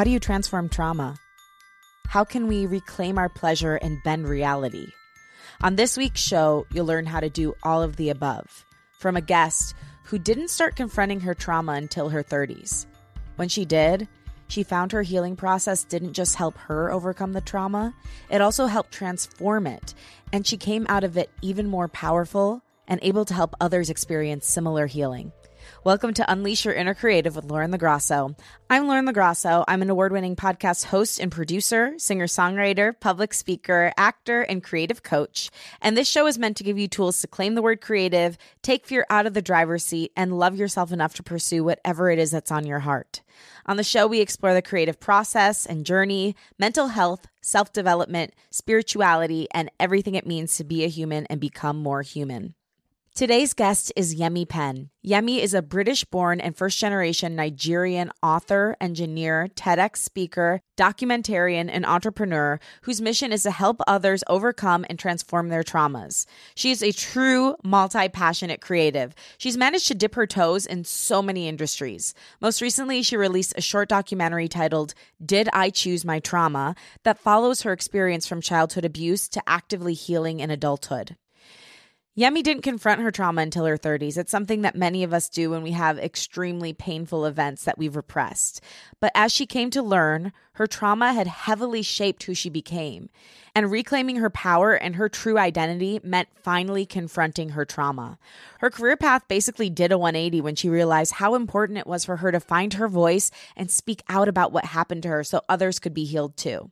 How do you transform trauma? How can we reclaim our pleasure and bend reality? On this week's show, you'll learn how to do all of the above from a guest who didn't start confronting her trauma until her 30s. When she did, she found her healing process didn't just help her overcome the trauma, it also helped transform it. And she came out of it even more powerful and able to help others experience similar healing. Welcome to Unleash Your Inner Creative with Lauren LoGrasso. I'm Lauren LoGrasso. I'm an award winning podcast host and producer, singer songwriter, public speaker, actor, and creative coach. And this show is meant to give you tools to claim the word creative, take fear out of the driver's seat, and love yourself enough to pursue whatever it is that's on your heart. On the show, we explore the creative process and journey, mental health, self development, spirituality, and everything it means to be a human and become more human. Today's guest is Yemi Penn. Yemi is a British born and first generation Nigerian author, engineer, TEDx speaker, documentarian, and entrepreneur whose mission is to help others overcome and transform their traumas. She is a true multi passionate creative. She's managed to dip her toes in so many industries. Most recently, she released a short documentary titled Did I Choose My Trauma that follows her experience from childhood abuse to actively healing in adulthood. Yemi didn't confront her trauma until her 30s. It's something that many of us do when we have extremely painful events that we've repressed. But as she came to learn, her trauma had heavily shaped who she became. And reclaiming her power and her true identity meant finally confronting her trauma. Her career path basically did a 180 when she realized how important it was for her to find her voice and speak out about what happened to her so others could be healed too.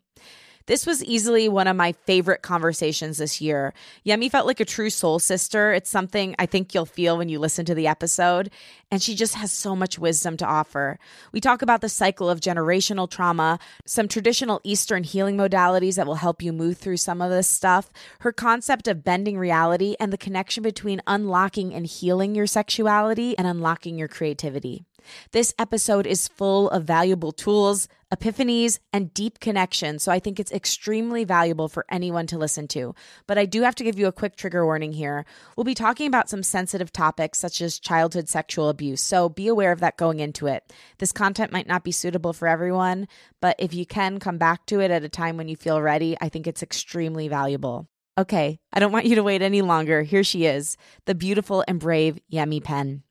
This was easily one of my favorite conversations this year. Yemi felt like a true soul sister. It's something I think you'll feel when you listen to the episode. And she just has so much wisdom to offer. We talk about the cycle of generational trauma, some traditional Eastern healing modalities that will help you move through some of this stuff, her concept of bending reality, and the connection between unlocking and healing your sexuality and unlocking your creativity. This episode is full of valuable tools, epiphanies, and deep connections, so I think it's extremely valuable for anyone to listen to. But I do have to give you a quick trigger warning here. We'll be talking about some sensitive topics such as childhood sexual abuse, so be aware of that going into it. This content might not be suitable for everyone, but if you can come back to it at a time when you feel ready, I think it's extremely valuable. Okay, I don't want you to wait any longer. Here she is, the beautiful and brave Yemi Penn.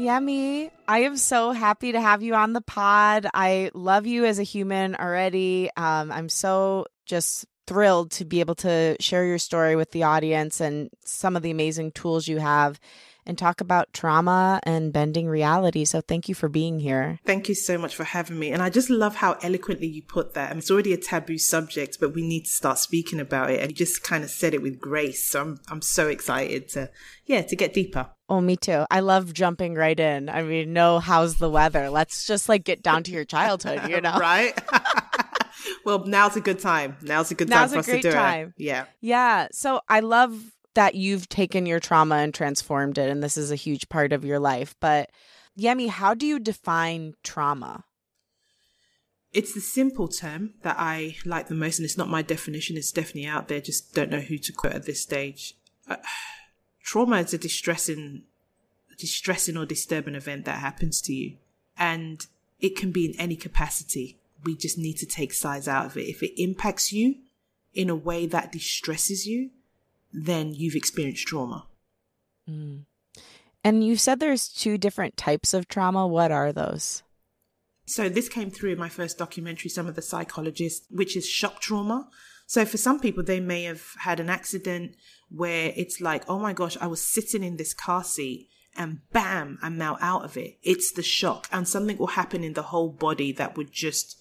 Yemi, I am so happy to have you on the pod. I love you as a human already. Um, I'm so just thrilled to be able to share your story with the audience and some of the amazing tools you have and talk about trauma and bending reality. So thank you for being here. Thank you so much for having me. And I just love how eloquently you put that. I mean, it's already a taboo subject, but we need to start speaking about it. And you just kind of said it with grace. So I'm, I'm so excited to, yeah, to get deeper. Oh, me too. I love jumping right in. I mean, no, how's the weather? Let's just like get down to your childhood, you know? right? well, now's a good time. Now's a good now's time for us to do time. it. Yeah. Yeah. So I love that you've taken your trauma and transformed it, and this is a huge part of your life. But Yemi, how do you define trauma? It's the simple term that I like the most, and it's not my definition. It's definitely out there. Just don't know who to quote at this stage. Uh, trauma is a distressing, distressing or disturbing event that happens to you, and it can be in any capacity. We just need to take sides out of it. If it impacts you in a way that distresses you, then you've experienced trauma. Mm. And you said there's two different types of trauma. What are those? So this came through in my first documentary, some of the psychologists, which is shock trauma. So for some people, they may have had an accident where it's like, oh my gosh, I was sitting in this car seat and bam, I'm now out of it. It's the shock and something will happen in the whole body that would just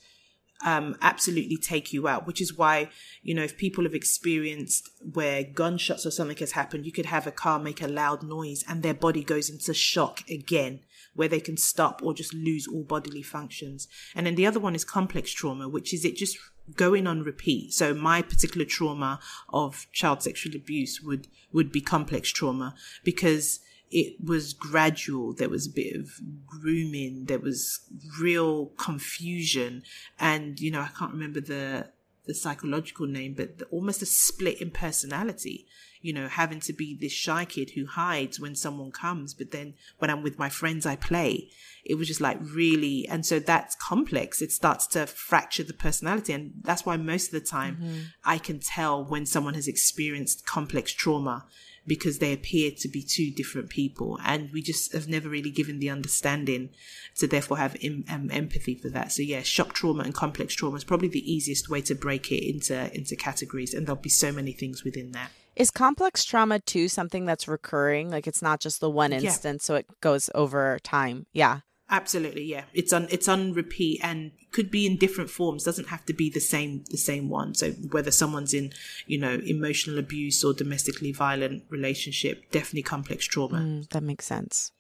um, absolutely take you out, which is why, you know, if people have experienced where gunshots or something has happened, you could have a car make a loud noise and their body goes into shock again, where they can stop or just lose all bodily functions. And then the other one is complex trauma, which is it just going on repeat. So my particular trauma of child sexual abuse would, would be complex trauma because it was gradual. There was a bit of grooming. There was real confusion. And, you know, I can't remember the, the psychological name, but the, almost a split in personality. You know, having to be this shy kid who hides when someone comes. But then when I'm with my friends, I play. It was just like really, and so that's complex. It starts to fracture the personality. And that's why most of the time mm-hmm. I can tell when someone has experienced complex trauma because they appear to be two different people. And we just have never really given the understanding to therefore have em- um, empathy for that. So yeah, shock trauma and complex trauma is probably the easiest way to break it into, into categories. And there'll be so many things within that. Is complex trauma too something that's recurring? Like it's not just the one instance, yeah. so it goes over time. Yeah. Absolutely, yeah. It's on it's on repeat and could be in different forms. Doesn't have to be the same the same one. So whether someone's in, you know, emotional abuse or domestically violent relationship, definitely complex trauma. Mm, that makes sense.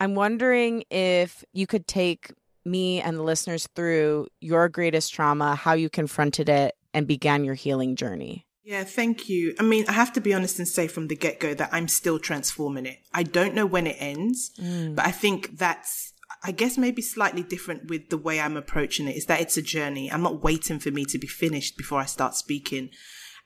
I'm wondering if you could take me and the listeners through your greatest trauma, how you confronted it and began your healing journey. Yeah, thank you. I mean, I have to be honest and say from the get go that I'm still transforming it. I don't know when it ends, mm. but I think that's I guess maybe slightly different with the way I'm approaching it is that it's a journey. I'm not waiting for me to be finished before I start speaking.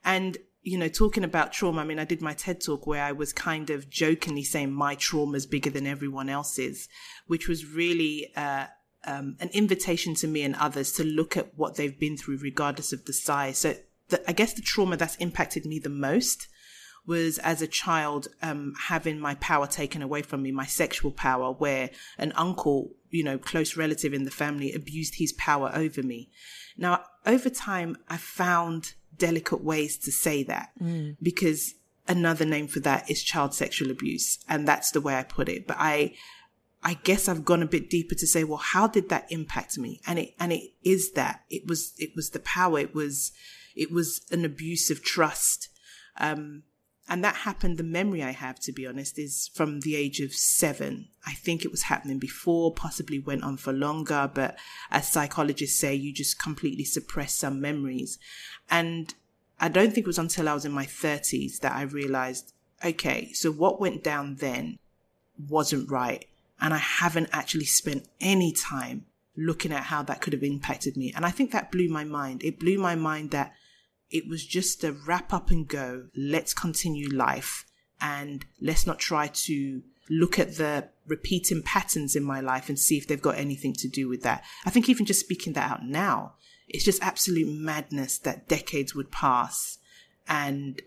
And, you know, talking about trauma, I mean, I did my TED talk where I was kind of jokingly saying my trauma is bigger than everyone else's, which was really, uh, um, an invitation to me and others to look at what they've been through, regardless of the size. So the, I guess the trauma that's impacted me the most was as a child um, having my power taken away from me, my sexual power, where an uncle, you know, close relative in the family abused his power over me. Now, over time, I found delicate ways to say that mm. because another name for that is child sexual abuse. And that's the way I put it. But I, I guess I've gone a bit deeper to say, well, how did that impact me? And it, and it is that it was, it was the power. It was, it was an abuse of trust. Um, and that happened, the memory I have, to be honest, is from the age of seven. I think it was happening before, possibly went on for longer, but as psychologists say, you just completely suppress some memories. And I don't think it was until I was in my 30s that I realized, okay, so what went down then wasn't right. And I haven't actually spent any time looking at how that could have impacted me. And I think that blew my mind. It blew my mind that it was just a wrap up and go. Let's continue life and let's not try to look at the repeating patterns in my life and see if they've got anything to do with that. I think even just speaking that out now, it's just absolute madness that decades would pass. And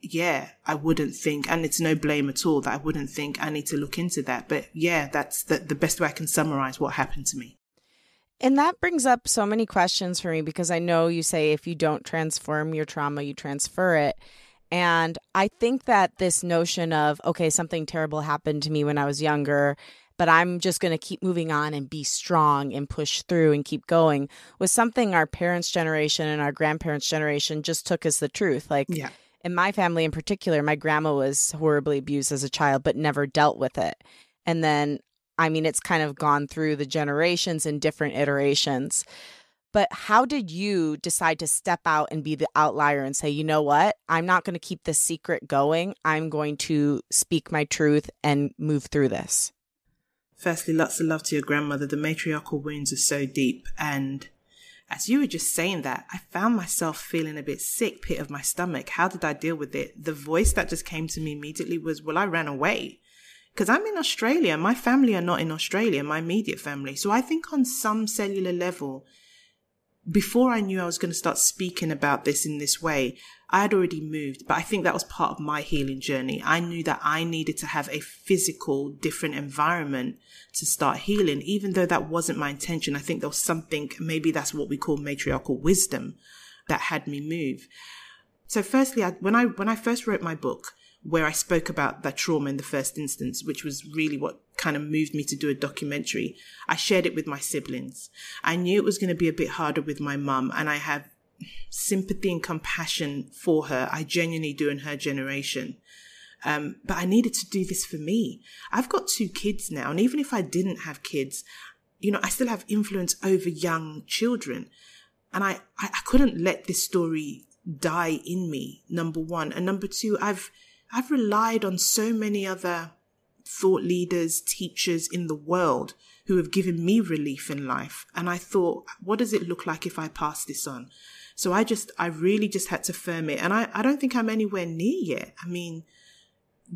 yeah, I wouldn't think, and it's no blame at all that I wouldn't think I need to look into that. But yeah, that's the, the best way I can summarize what happened to me. And that brings up so many questions for me because I know you say if you don't transform your trauma, you transfer it. And I think that this notion of, okay, something terrible happened to me when I was younger, but I'm just going to keep moving on and be strong and push through and keep going was something our parents' generation and our grandparents' generation just took as the truth. Like, yeah. in my family in particular, my grandma was horribly abused as a child, but never dealt with it. And then I mean, it's kind of gone through the generations and different iterations. But how did you decide to step out and be the outlier and say, you know what? I'm not going to keep this secret going. I'm going to speak my truth and move through this. Firstly, lots of love to your grandmother. The matriarchal wounds are so deep. And as you were just saying that, I found myself feeling a bit sick, pit of my stomach. How did I deal with it? The voice that just came to me immediately was, well, I ran away because I'm in Australia. My family are not in Australia, my immediate family. So I think on some cellular level, before I knew I was going to start speaking about this in this way, I had already moved. But I think that was part of my healing journey. I knew that I needed to have a physical, different environment to start healing, even though that wasn't my intention. I think there was something, maybe that's what we call matriarchal wisdom that had me move. So firstly, I, when I, when I first wrote my book, where I spoke about that trauma in the first instance, which was really what kind of moved me to do a documentary. I shared it with my siblings. I knew it was going to be a bit harder with my mum, and I have sympathy and compassion for her. I genuinely do in her generation. Um, but I needed to do this for me. I've got two kids now, and even if I didn't have kids, you know, I still have influence over young children. And I, I, I couldn't let this story die in me, number one. And number two, I've, I've relied on so many other thought leaders, teachers in the world who have given me relief in life. And I thought, what does it look like if I pass this on? So I just, I really just had to firm it. And I, I don't think I'm anywhere near yet. I mean,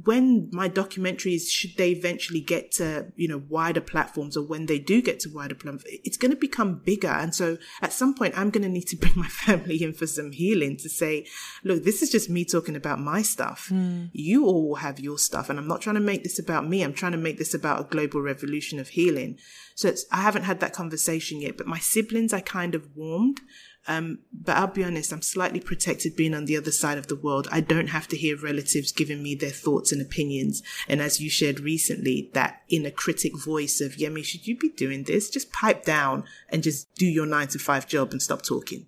when my documentaries should they eventually get to you know wider platforms or when they do get to wider platforms it's going to become bigger. And so at some point i'm going to need to bring my family in for some healing to say look this is just me talking about my stuff. Mm. you all have your stuff and i'm not trying to make this about me. I'm trying to make this about a global revolution of healing. So i haven't had that conversation yet but my siblings i kind of warmed um, but I'll be honest, I'm slightly protected being on the other side of the world. I don't have to hear relatives giving me their thoughts and opinions. And as you shared recently, that inner critic voice of, Yemi, should you be doing this? Just pipe down and just do your nine to five job and stop talking.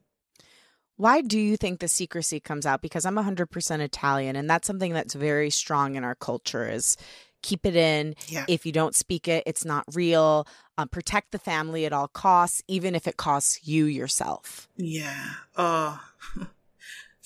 Why do you think the secrecy comes out? Because I'm 100% Italian, and that's something that's very strong in our culture is keep it in. Yeah. If you don't speak it, it's not real. Um, protect the family at all costs, even if it costs you yourself. Yeah. Oh,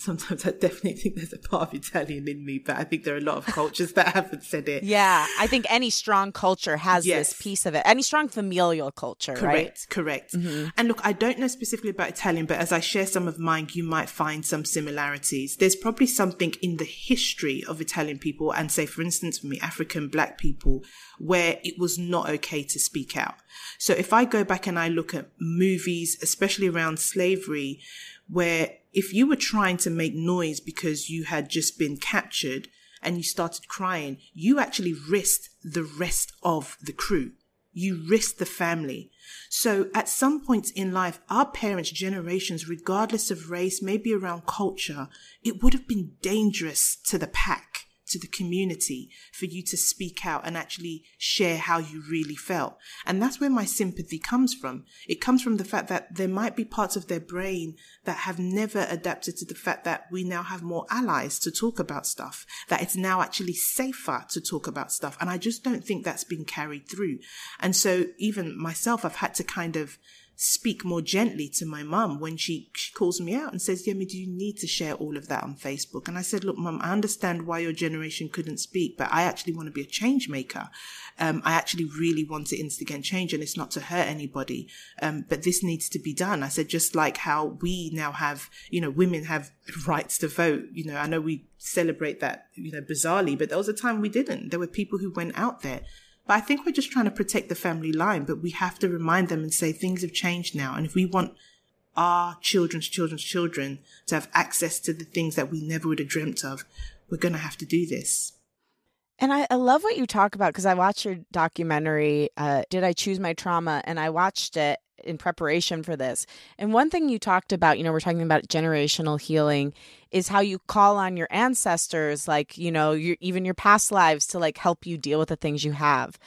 sometimes I definitely think there's a part of Italian in me, but I think there are a lot of cultures that haven't said it. Yeah, I think any strong culture has yes. this piece of it. Any strong familial culture, correct, right? Correct, mm-hmm. And look, I don't know specifically about Italian, but as I share some of mine, you might find some similarities. There's probably something in the history of Italian people, and say, for instance, for me, African black people, where it was not okay to speak out. So if I go back and I look at movies, especially around slavery, where if you were trying to make noise because you had just been captured and you started crying, you actually risked the rest of the crew. You risked the family. So at some points in life, our parents' generations, regardless of race, maybe around culture, it would have been dangerous to the pack to the community for you to speak out and actually share how you really felt. And that's where my sympathy comes from. It comes from the fact that there might be parts of their brain that have never adapted to the fact that we now have more allies to talk about stuff, that it's now actually safer to talk about stuff. And I just don't think that's been carried through. And so even myself, I've had to kind of speak more gently to my mum when she, she calls me out and says, Yemi, do you need to share all of that on Facebook? And I said, look, mum, I understand why your generation couldn't speak, but I actually want to be a change maker. Um, I actually really want to instigate change and it's not to hurt anybody. Um, but this needs to be done. I said, just like how we now have, you know, women have rights to vote. You know, I know we celebrate that, you know, bizarrely, but there was a time we didn't. There were people who went out there but I think we're just trying to protect the family line, but we have to remind them and say things have changed now. And if we want our children's children's children to have access to the things that we never would have dreamt of, we're going to have to do this. And I, I love what you talk about because I watched your documentary, uh, Did I Choose My Trauma? And I watched it in preparation for this. And one thing you talked about, you know, we're talking about generational healing, is how you call on your ancestors, like, you know, your, even your past lives to like help you deal with the things you have.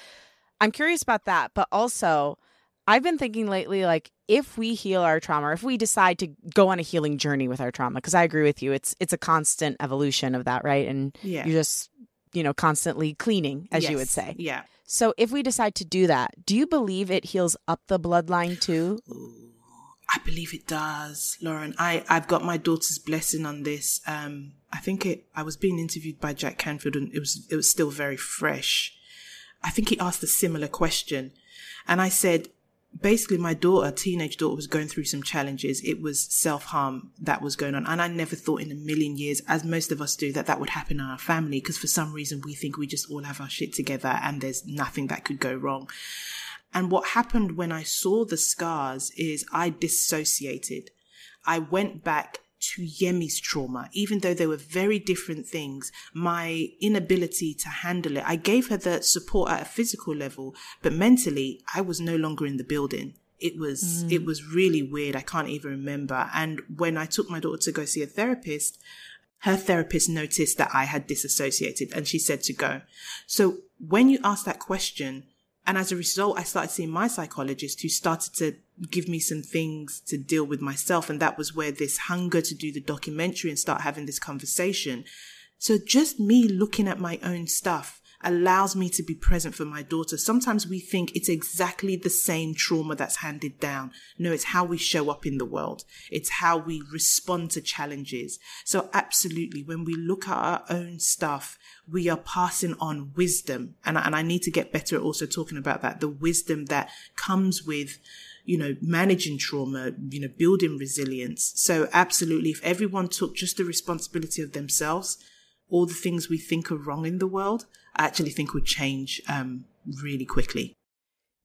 I'm curious about that, but also I've been thinking lately, like, if we heal our trauma, or if we decide to go on a healing journey with our trauma, because I agree with you, it's it's a constant evolution of that, right? And yeah. you're just, you know, constantly cleaning, as yes. you would say. Yeah. So if we decide to do that, do you believe it heals up the bloodline too? I believe it does, Lauren. I, I've got my daughter's blessing on this. Um, I think it, I was being interviewed by Jack Canfield and it was, it was still very fresh. I think he asked a similar question. And I said, basically my daughter, teenage daughter, was going through some challenges. It was self harm that was going on. And I never thought in a million years, as most of us do, that that would happen in our family because for some reason we think we just all have our shit together and there's nothing that could go wrong. And what happened when I saw the scars is I dissociated. I went back to Yemi's trauma, even though they were very different things, my inability to handle it. I gave her the support at a physical level, but mentally, I was no longer in the building. It was, mm. it was really weird. I can't even remember. And when I took my daughter to go see a therapist, her therapist noticed that I had disassociated and she said to go. So when you ask that question, and as a result, I started seeing my psychologist who started to give me some things to deal with myself. And that was where this hunger to do the documentary and start having this conversation. So just me looking at my own stuff allows me to be present for my daughter. Sometimes we think it's exactly the same trauma that's handed down. No, it's how we show up in the world. It's how we respond to challenges. So absolutely, when we look at our own stuff, we are passing on wisdom. And, and I need to get better at also talking about that. The wisdom that comes with you know, managing trauma, you know, building resilience. So absolutely, if everyone took just the responsibility of themselves, all the things we think are wrong in the world, I actually think would change um, really quickly.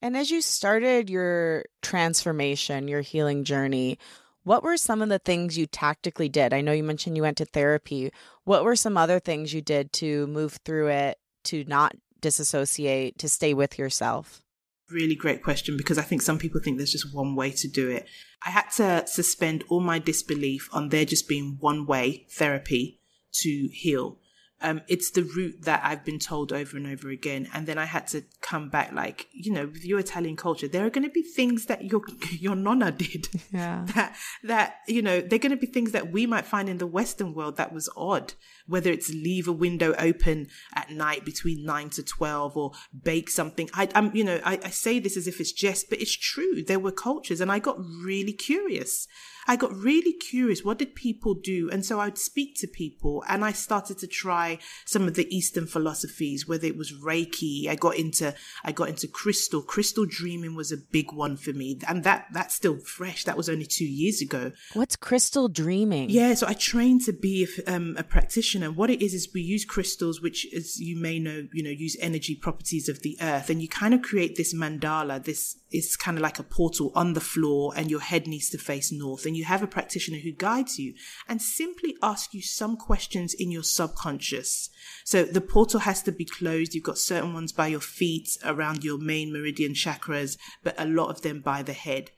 And as you started your transformation, your healing journey, what were some of the things you tactically did? I know you mentioned you went to therapy. What were some other things you did to move through it, to not disassociate, to stay with yourself? Really great question because I think some people think there's just one way to do it. I had to suspend all my disbelief on there just being one way therapy to heal um, it's the route that I've been told over and over again. And then I had to come back, like, you know, with your Italian culture, there are going to be things that your, your nonna did. Yeah. That, that, you know, they're going to be things that we might find in the Western world that was odd, whether it's leave a window open at night between nine to 12 or bake something. I, am you know, I, I say this as if it's jest, but it's true. There were cultures and I got really curious. I got really curious. What did people do? And so I'd speak to people and I started to try some of the Eastern philosophies, whether it was Reiki. I got into, I got into crystal. Crystal dreaming was a big one for me. And that, that's still fresh. That was only two years ago. What's crystal dreaming? Yeah. So I trained to be a, um, a practitioner. What it is, is we use crystals, which as you may know, you know, use energy properties of the earth and you kind of create this mandala. This is kind of like a portal on the floor and your head needs to face north and you have a practitioner who guides you and simply ask you some questions in your subconscious. So the portal has to be closed. You've got certain ones by your feet around your main meridian chakras, but a lot of them by the head.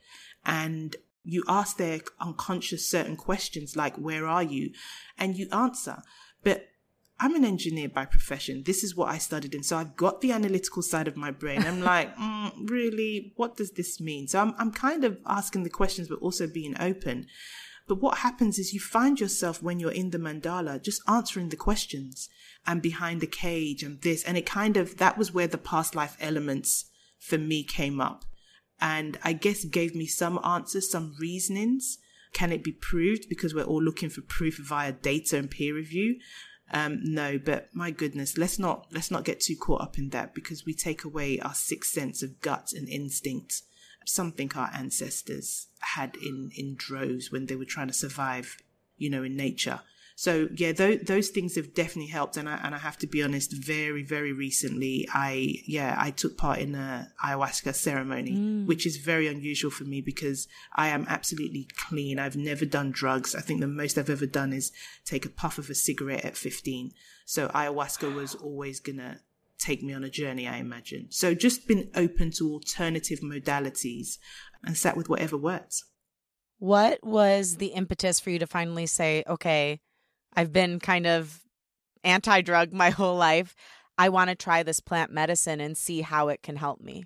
And you ask their unconscious certain questions like, where are you? And you answer. But I'm an engineer by profession. This is what I studied. And so I've got the analytical side of my brain. I'm like, mm, really, what does this mean? So I'm, I'm kind of asking the questions, but also being open. But what happens is you find yourself when you're in the mandala just answering the questions and behind the cage and this. And it kind of, that was where the past life elements for me came up. And I guess gave me some answers, some reasonings. Can it be proved? Because we're all looking for proof via data and peer review. Um, no, but my goodness, let's not let's not get too caught up in that because we take away our sixth sense of gut and instinct, something our ancestors had in in droves when they were trying to survive, you know, in nature. So yeah, th- those things have definitely helped. And I, and I have to be honest, very, very recently, I, yeah, I took part in a ayahuasca ceremony, mm. which is very unusual for me because I am absolutely clean. I've never done drugs. I think the most I've ever done is take a puff of a cigarette at 15. So ayahuasca was always gonna take me on a journey, I imagine. So just been open to alternative modalities and sat with whatever works. What was the impetus for you to finally say, okay, I've been kind of anti drug my whole life. I want to try this plant medicine and see how it can help me.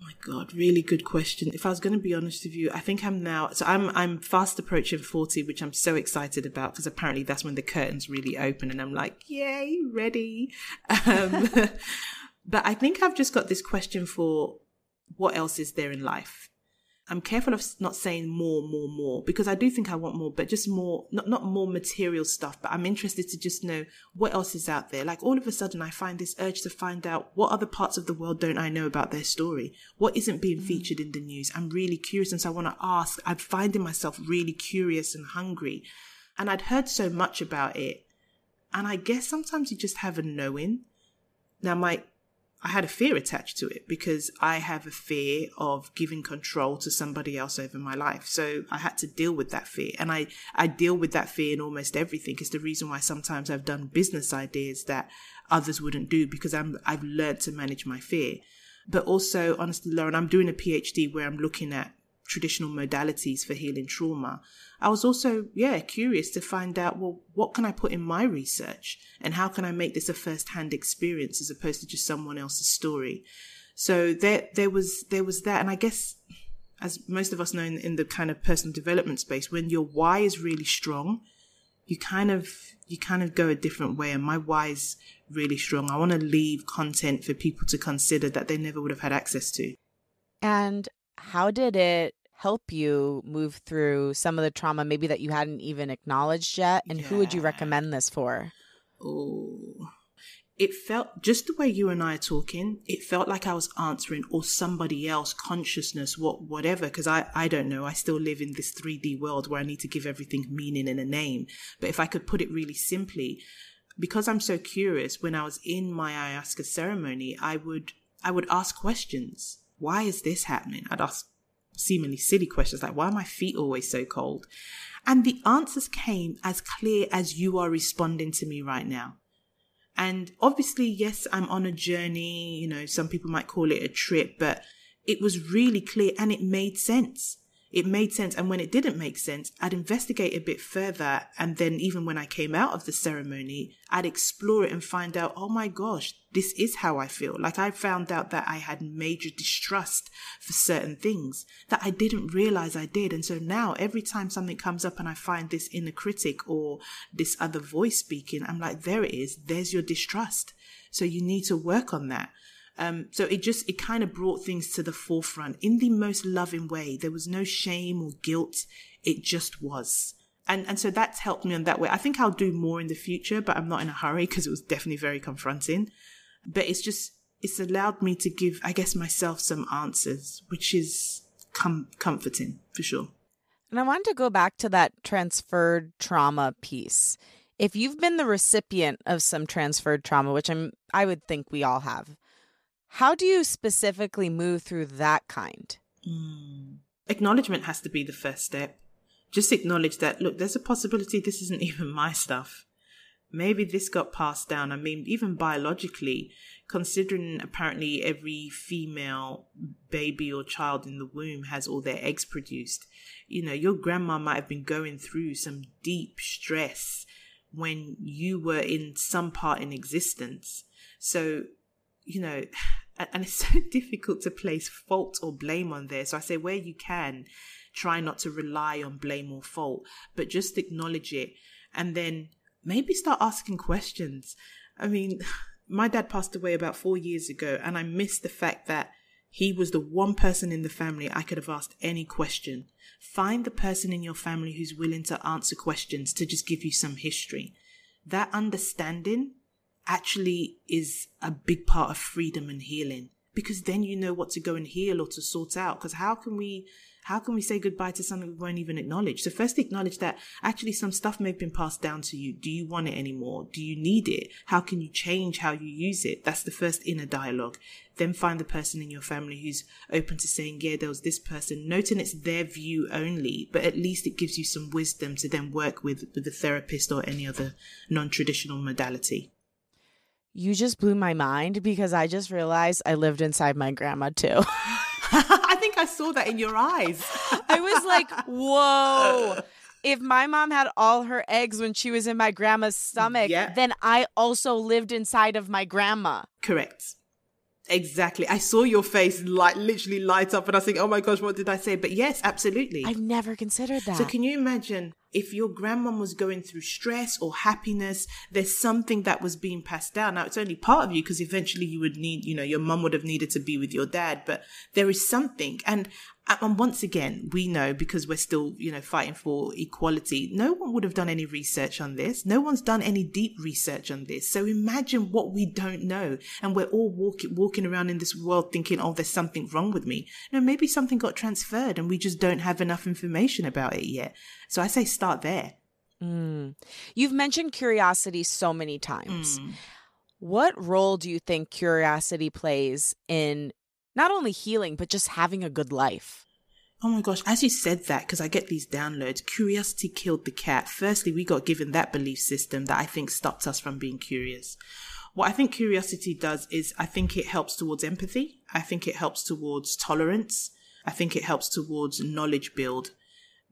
Oh my god, really good question. If I was going to be honest with you, I think I'm now so I'm I'm fast approaching 40, which I'm so excited about because apparently that's when the curtains really open and I'm like, "Yay, ready." Um, but I think I've just got this question for what else is there in life? I'm careful of not saying more, more, more because I do think I want more, but just more, not, not more material stuff, but I'm interested to just know what else is out there. Like all of a sudden I find this urge to find out what other parts of the world don't I know about their story? What isn't being mm. featured in the news? I'm really curious. And so I want to ask, I'm finding myself really curious and hungry. And I'd heard so much about it. And I guess sometimes you just have a knowing. Now, my I had a fear attached to it because I have a fear of giving control to somebody else over my life. So I had to deal with that fear. And I, I deal with that fear in almost everything. It's the reason why sometimes I've done business ideas that others wouldn't do because I'm, I've learned to manage my fear. But also, honestly, Lauren, I'm doing a PhD where I'm looking at traditional modalities for healing trauma. I was also, yeah, curious to find out, well, what can I put in my research and how can I make this a first hand experience as opposed to just someone else's story? So there, there was, there was that. And I guess, as most of us know in, in the kind of personal development space, when your why is really strong, you kind of, you kind of go a different way. And my why is really strong. I want to leave content for people to consider that they never would have had access to. And how did it help you move through some of the trauma maybe that you hadn't even acknowledged yet? And yeah. who would you recommend this for? Oh, it felt just the way you and I are talking, it felt like I was answering or somebody else consciousness, what whatever, because I, I don't know. I still live in this 3D world where I need to give everything meaning and a name. But if I could put it really simply, because I'm so curious, when I was in my ayahuasca ceremony, I would I would ask questions. Why is this happening? I'd ask seemingly silly questions like why are my feet always so cold? And the answers came as clear as you are responding to me right now. And obviously, yes, I'm on a journey. You know, some people might call it a trip, but it was really clear and it made sense it made sense. And when it didn't make sense, I'd investigate a bit further. And then even when I came out of the ceremony, I'd explore it and find out, oh my gosh, this is how I feel. Like I found out that I had major distrust for certain things that I didn't realize I did. And so now every time something comes up and I find this inner critic or this other voice speaking, I'm like, there it is. There's your distrust. So you need to work on that. Um, so it just, it kind of brought things to the forefront in the most loving way. There was no shame or guilt. It just was. And, and so that's helped me in that way. I think I'll do more in the future, but I'm not in a hurry because it was definitely very confronting. But it's just, it's allowed me to give, I guess, myself some answers, which is com- comforting for sure. And I wanted to go back to that transferred trauma piece. If you've been the recipient of some transferred trauma, which I'm I would think we all have, how do you specifically move through that kind? Mm. Acknowledgement has to be the first step. Just acknowledge that, look, there's a possibility this isn't even my stuff. Maybe this got passed down. I mean, even biologically, considering apparently every female baby or child in the womb has all their eggs produced, you know, your grandma might have been going through some deep stress when you were in some part in existence. So, you know, and it's so difficult to place fault or blame on there. So I say where you can, try not to rely on blame or fault, but just acknowledge it and then maybe start asking questions. I mean, my dad passed away about four years ago, and I miss the fact that he was the one person in the family I could have asked any question. Find the person in your family who's willing to answer questions to just give you some history. That understanding actually is a big part of freedom and healing. Because then you know what to go and heal or to sort out. Because how can we how can we say goodbye to something we won't even acknowledge so first acknowledge that actually some stuff may have been passed down to you. Do you want it anymore? Do you need it? How can you change how you use it? That's the first inner dialogue. Then find the person in your family who's open to saying yeah there was this person. Noting it's their view only but at least it gives you some wisdom to then work with with a therapist or any other non-traditional modality you just blew my mind because I just realized I lived inside my grandma too. I think I saw that in your eyes. I was like, whoa. If my mom had all her eggs when she was in my grandma's stomach, yeah. then I also lived inside of my grandma. Correct. Exactly. I saw your face like literally light up and I think, oh my gosh, what did I say? But yes, absolutely. I've never considered that. So can you imagine if your grandmom was going through stress or happiness, there's something that was being passed down. Now it's only part of you because eventually you would need, you know, your mum would have needed to be with your dad, but there is something. And and once again, we know because we're still, you know, fighting for equality. No one would have done any research on this. No one's done any deep research on this. So imagine what we don't know, and we're all walking walking around in this world thinking, "Oh, there's something wrong with me." No, maybe something got transferred, and we just don't have enough information about it yet. So I say start there. Mm. You've mentioned curiosity so many times. Mm. What role do you think curiosity plays in not only healing, but just having a good life. Oh my gosh, as you said that, because I get these downloads, curiosity killed the cat. Firstly, we got given that belief system that I think stopped us from being curious. What I think curiosity does is I think it helps towards empathy. I think it helps towards tolerance. I think it helps towards knowledge build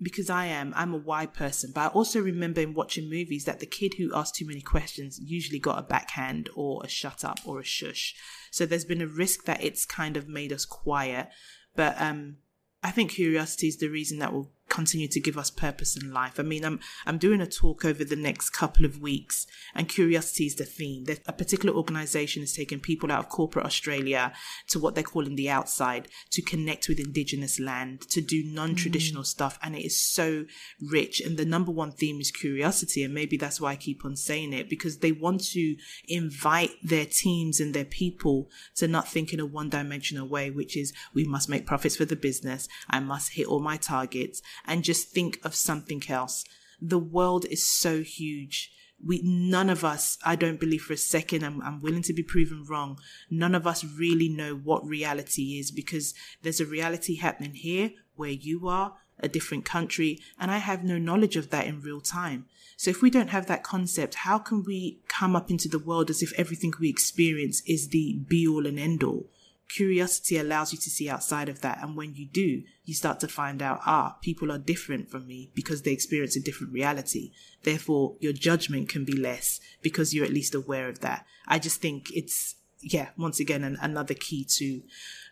because I am, I'm a why person, but I also remember in watching movies that the kid who asked too many questions usually got a backhand or a shut up or a shush. So there's been a risk that it's kind of made us quiet. But um, I think curiosity is the reason that will continue to give us purpose in life. I mean, I'm I'm doing a talk over the next couple of weeks, and curiosity is the theme. That a particular organization is taking people out of corporate Australia to what they're calling the outside to connect with indigenous land, to do non-traditional mm. stuff, and it is so rich. And the number one theme is curiosity, and maybe that's why I keep on saying it because they want to invite their teams and their people to not think in a one-dimensional way, which is we must make profits for the business, I must hit all my targets and just think of something else. The world is so huge. We, none of us, I don't believe for a second, I'm, I'm willing to be proven wrong. None of us really know what reality is because there's a reality happening here where you are, a different country, and I have no knowledge of that in real time. So if we don't have that concept, how can we come up into the world as if everything we experience is the be all and end all? Curiosity allows you to see outside of that. And when you do, you start to find out, ah, people are different from me because they experience a different reality. Therefore, your judgment can be less because you're at least aware of that. I just think it's, yeah, once again, an, another key to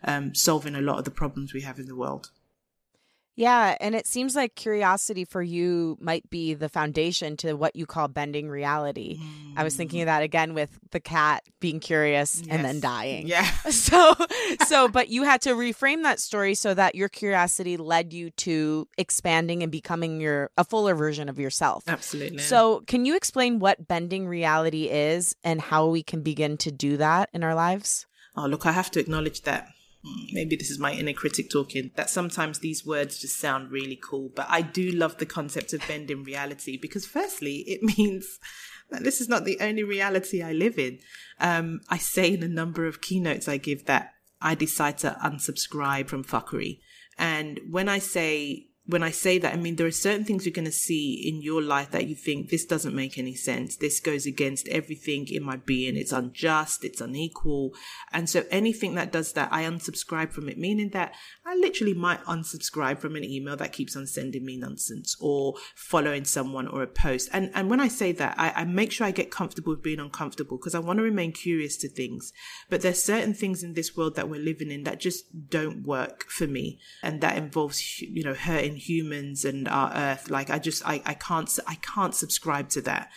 um, solving a lot of the problems we have in the world. Yeah, and it seems like curiosity for you might be the foundation to what you call bending reality. Mm. I was thinking of that again with the cat being curious yes. and then dying. Yeah. So so but you had to reframe that story so that your curiosity led you to expanding and becoming your a fuller version of yourself. Absolutely. So, can you explain what bending reality is and how we can begin to do that in our lives? Oh, look, I have to acknowledge that maybe this is my inner critic talking, that sometimes these words just sound really cool. But I do love the concept of bending reality because, firstly, it means that this is not the only reality I live in. Um, I say in a number of keynotes I give that I decide to unsubscribe from fuckery. And when I say when I say that, I mean, there are certain things you're going to see in your life that you think this doesn't make any sense. This goes against everything in my being. It's unjust. It's unequal. And so anything that does that, I unsubscribe from it, meaning that I literally might unsubscribe from an email that keeps on sending me nonsense or following someone or a post. And, and when I say that, I, I make sure I get comfortable with being uncomfortable because I want to remain curious to things. But there's certain things in this world that we're living in that just don't work for me. And that involves, you know, hurting humans and our earth. Like I just, I, I can't, I can't subscribe to that.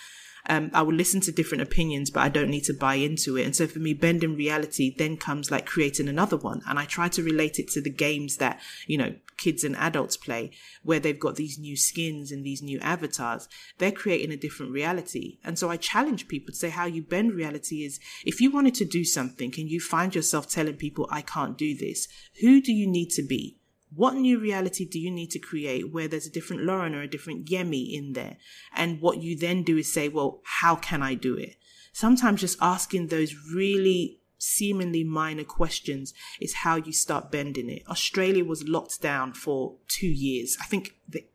Um, I will listen to different opinions, but I don't need to buy into it. And so for me, bending reality then comes like creating another one. And I try to relate it to the games that, you know, kids and adults play, where they've got these new skins and these new avatars. They're creating a different reality. And so I challenge people to say how you bend reality is if you wanted to do something and you find yourself telling people, I can't do this, who do you need to be? What new reality do you need to create where there's a different Lauren or a different Yemi in there? And what you then do is say, well, how can I do it? Sometimes just asking those really seemingly minor questions is how you start bending it. Australia was locked down for two years. I think they,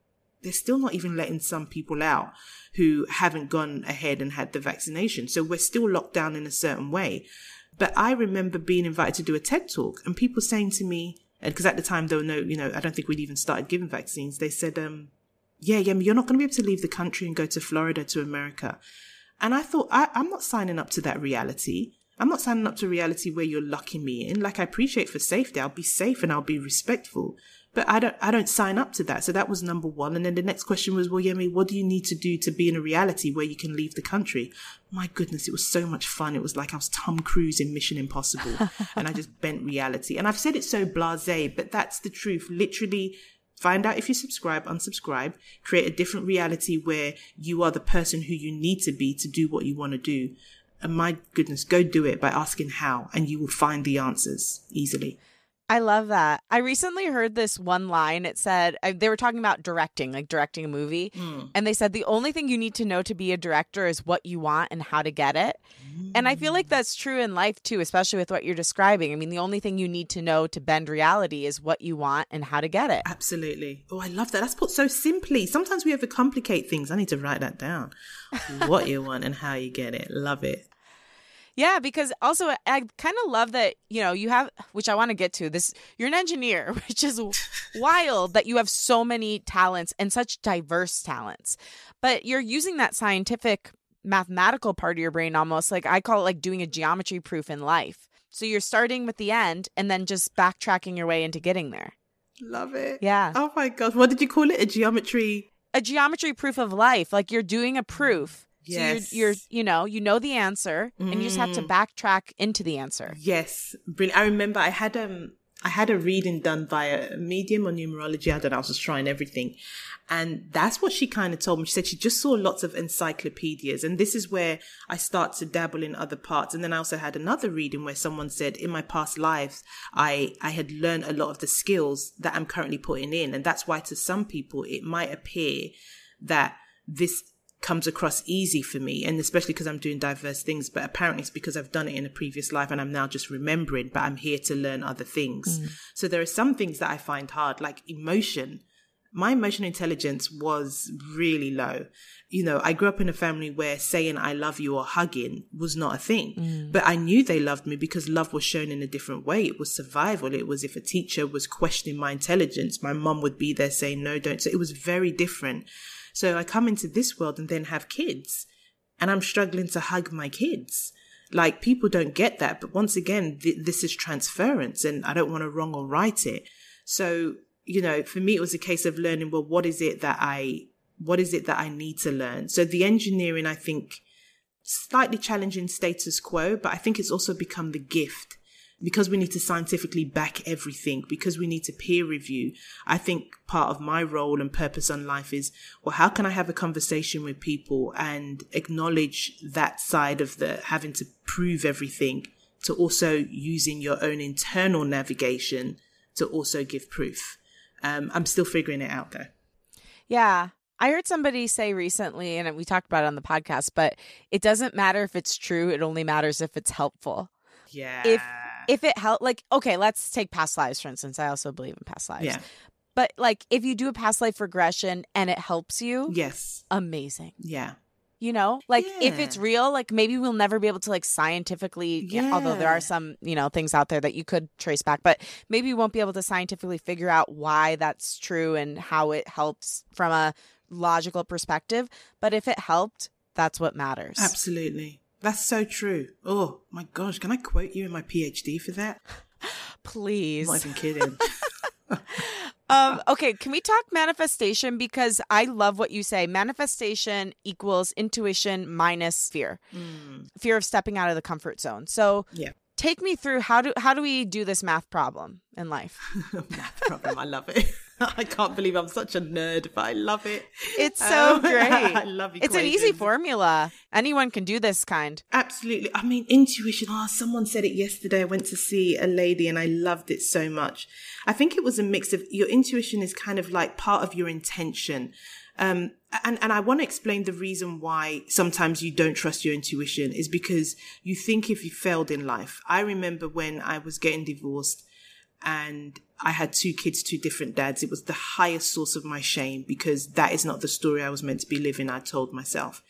they're still not even letting some people out who haven't gone ahead and had the vaccination. So we're still locked down in a certain way. But I remember being invited to do a TED talk and people saying to me, because at the time there were no, you know, I don't think we'd even started giving vaccines. They said, um, yeah, yeah, you're not going to be able to leave the country and go to Florida to America. And I thought, I, I'm not signing up to that reality. I'm not signing up to reality where you're locking me in. Like I appreciate for safety. I'll be safe and I'll be respectful. But I don't, I don't sign up to that. So that was number one. And then the next question was, well, Yemi, what do you need to do to be in a reality where you can leave the country? My goodness, it was so much fun. It was like I was Tom Cruise in Mission Impossible and I just bent reality. And I've said it so blasé, but that's the truth. Literally find out if you subscribe, unsubscribe, create a different reality where you are the person who you need to be to do what you want to do. And my goodness, go do it by asking how and you will find the answers easily. I love that. I recently heard this one line. It said uh, they were talking about directing, like directing a movie. Mm. And they said the only thing you need to know to be a director is what you want and how to get it. Mm. And I feel like that's true in life too, especially with what you're describing. I mean, the only thing you need to know to bend reality is what you want and how to get it. Absolutely. Oh, I love that. That's put so simply. Sometimes we overcomplicate things. I need to write that down. what you want and how you get it. Love it. Yeah, because also I kind of love that, you know, you have which I want to get to. This you're an engineer, which is wild that you have so many talents and such diverse talents. But you're using that scientific mathematical part of your brain almost like I call it like doing a geometry proof in life. So you're starting with the end and then just backtracking your way into getting there. Love it. Yeah. Oh my gosh. What did you call it? A geometry? A geometry proof of life. Like you're doing a proof. Yes. So you're, you're, you know, you know the answer and you just have to backtrack into the answer. Yes. Brilliant. I remember I had um I had a reading done via Medium or numerology. I don't know. I was just trying everything. And that's what she kind of told me. She said she just saw lots of encyclopedias. And this is where I start to dabble in other parts. And then I also had another reading where someone said, in my past lives, I, I had learned a lot of the skills that I'm currently putting in. And that's why to some people, it might appear that this comes across easy for me and especially because I'm doing diverse things but apparently it's because I've done it in a previous life and I'm now just remembering but I'm here to learn other things. Mm. So there are some things that I find hard like emotion. My emotional intelligence was really low. You know, I grew up in a family where saying I love you or hugging was not a thing. Mm. But I knew they loved me because love was shown in a different way. It was survival. It was if a teacher was questioning my intelligence, my mom would be there saying no, don't. So it was very different. So I come into this world and then have kids and I'm struggling to hug my kids. Like people don't get that. But once again, th- this is transference and I don't want to wrong or right it. So, you know, for me, it was a case of learning, well, what is it that I, what is it that I need to learn? So the engineering, I think, slightly challenging status quo, but I think it's also become the gift because we need to scientifically back everything, because we need to peer review, I think part of my role and purpose on life is, well, how can I have a conversation with people and acknowledge that side of the having to prove everything to also using your own internal navigation to also give proof. Um, I'm still figuring it out though. Yeah. I heard somebody say recently, and we talked about it on the podcast, but it doesn't matter if it's true. It only matters if it's helpful. Yeah. If if it help like okay let's take past lives for instance i also believe in past lives Yeah. but like if you do a past life regression and it helps you Yes. amazing Yeah. you know like if it's real like maybe we'll never be able to like scientifically although there are some you know things out there that you could trace back but maybe we won't be able to scientifically figure out why that's true and how it helps from a logical perspective but if it helped that's what matters Absolutely. That's so true. Oh my gosh, can I quote you in my PhD for that? please I'm not even kidding. um, okay, can we talk manifestation? Because I love what you say. Manifestation equals intuition minus fear, fear of stepping out of the comfort zone. So, Yeah. take me through how do how do we do this math problem in life? Math problem. I love it. I can't believe I'm such a nerd, but I love it. It's so Um, great. I love you. It's an easy formula. Anyone can do this kind. Absolutely. I mean, intuition. Oh, someone said it yesterday. I went to see a lady and I loved it so much. I think it was a mix of your intuition is kind of like part of your intention. Um, and, and I want to explain the reason why sometimes you don't trust your intuition is because you think if you failed in life. I remember when I was getting divorced and I had two kids, two different dads. It was the highest source of my shame because that is not the story I was meant to be living. I told myself.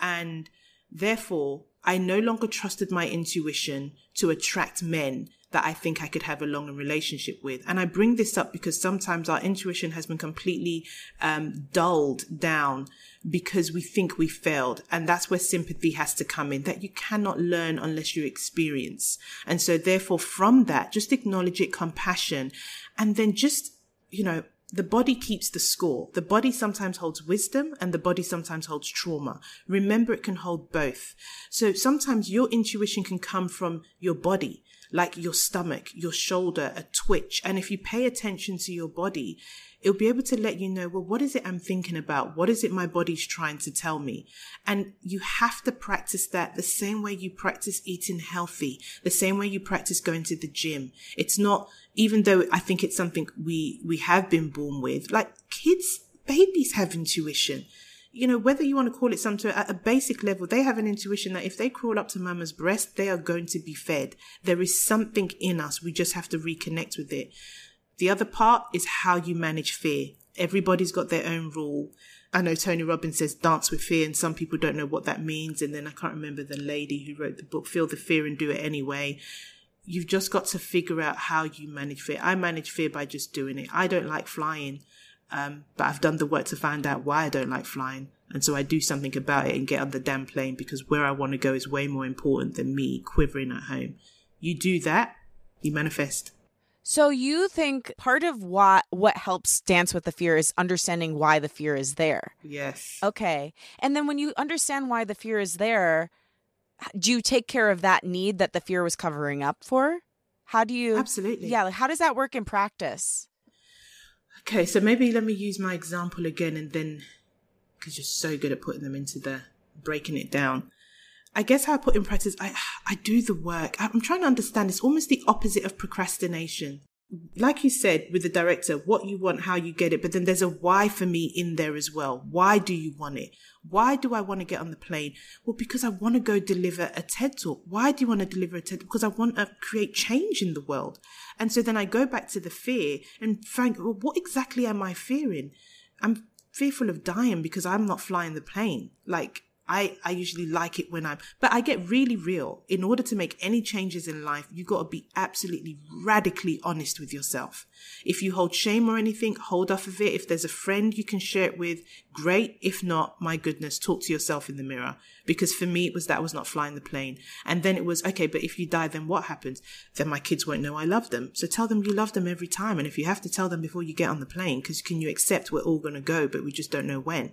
And therefore, I no longer trusted my intuition to attract men that I think I could have a longer relationship with. And I bring this up because sometimes our intuition has been completely um, dulled down because we think we failed. And that's where sympathy has to come in, that you cannot learn unless you experience. And so therefore, from that, just acknowledge it, compassion, and then just, you know, the body keeps the score. The body sometimes holds wisdom and the body sometimes holds trauma. Remember, it can hold both. So sometimes your intuition can come from your body, like your stomach, your shoulder, a twitch. And if you pay attention to your body, it'll be able to let you know, well, what is it I'm thinking about? What is it my body's trying to tell me? And you have to practice that the same way you practice eating healthy, the same way you practice going to the gym. It's not, even though I think it's something we, we have been born with, like kids, babies have intuition. You know, whether you want to call it something at a basic level, they have an intuition that if they crawl up to mama's breast, they are going to be fed. There is something in us. We just have to reconnect with it. The other part is how you manage fear. Everybody's got their own rule. I know Tony Robbins says dance with fear, and some people don't know what that means. And then I can't remember the lady who wrote the book, Feel the Fear and Do It Anyway. You've just got to figure out how you manage fear. I manage fear by just doing it. I don't like flying, um, but I've done the work to find out why I don't like flying. And so I do something about it and get on the damn plane because where I want to go is way more important than me quivering at home. You do that, you manifest. So you think part of what what helps dance with the fear is understanding why the fear is there. Yes. Okay. And then when you understand why the fear is there, do you take care of that need that the fear was covering up for? How do you Absolutely. Yeah, like how does that work in practice? Okay, so maybe let me use my example again and then because you're so good at putting them into the breaking it down. I guess how I put in practice, I I do the work. I'm trying to understand. It's almost the opposite of procrastination. Like you said with the director, what you want, how you get it, but then there's a why for me in there as well. Why do you want it? Why do I want to get on the plane? Well, because I want to go deliver a TED talk. Why do you want to deliver a TED? Because I want to create change in the world. And so then I go back to the fear and Frank, well, what exactly am I fearing? I'm fearful of dying because I'm not flying the plane. Like, I, I usually like it when I'm, but I get really real. In order to make any changes in life, you got to be absolutely radically honest with yourself. If you hold shame or anything, hold off of it. If there's a friend you can share it with, great. If not, my goodness, talk to yourself in the mirror. Because for me, it was that was not flying the plane. And then it was, okay, but if you die, then what happens? Then my kids won't know I love them. So tell them you love them every time. And if you have to tell them before you get on the plane, because can you accept we're all going to go, but we just don't know when.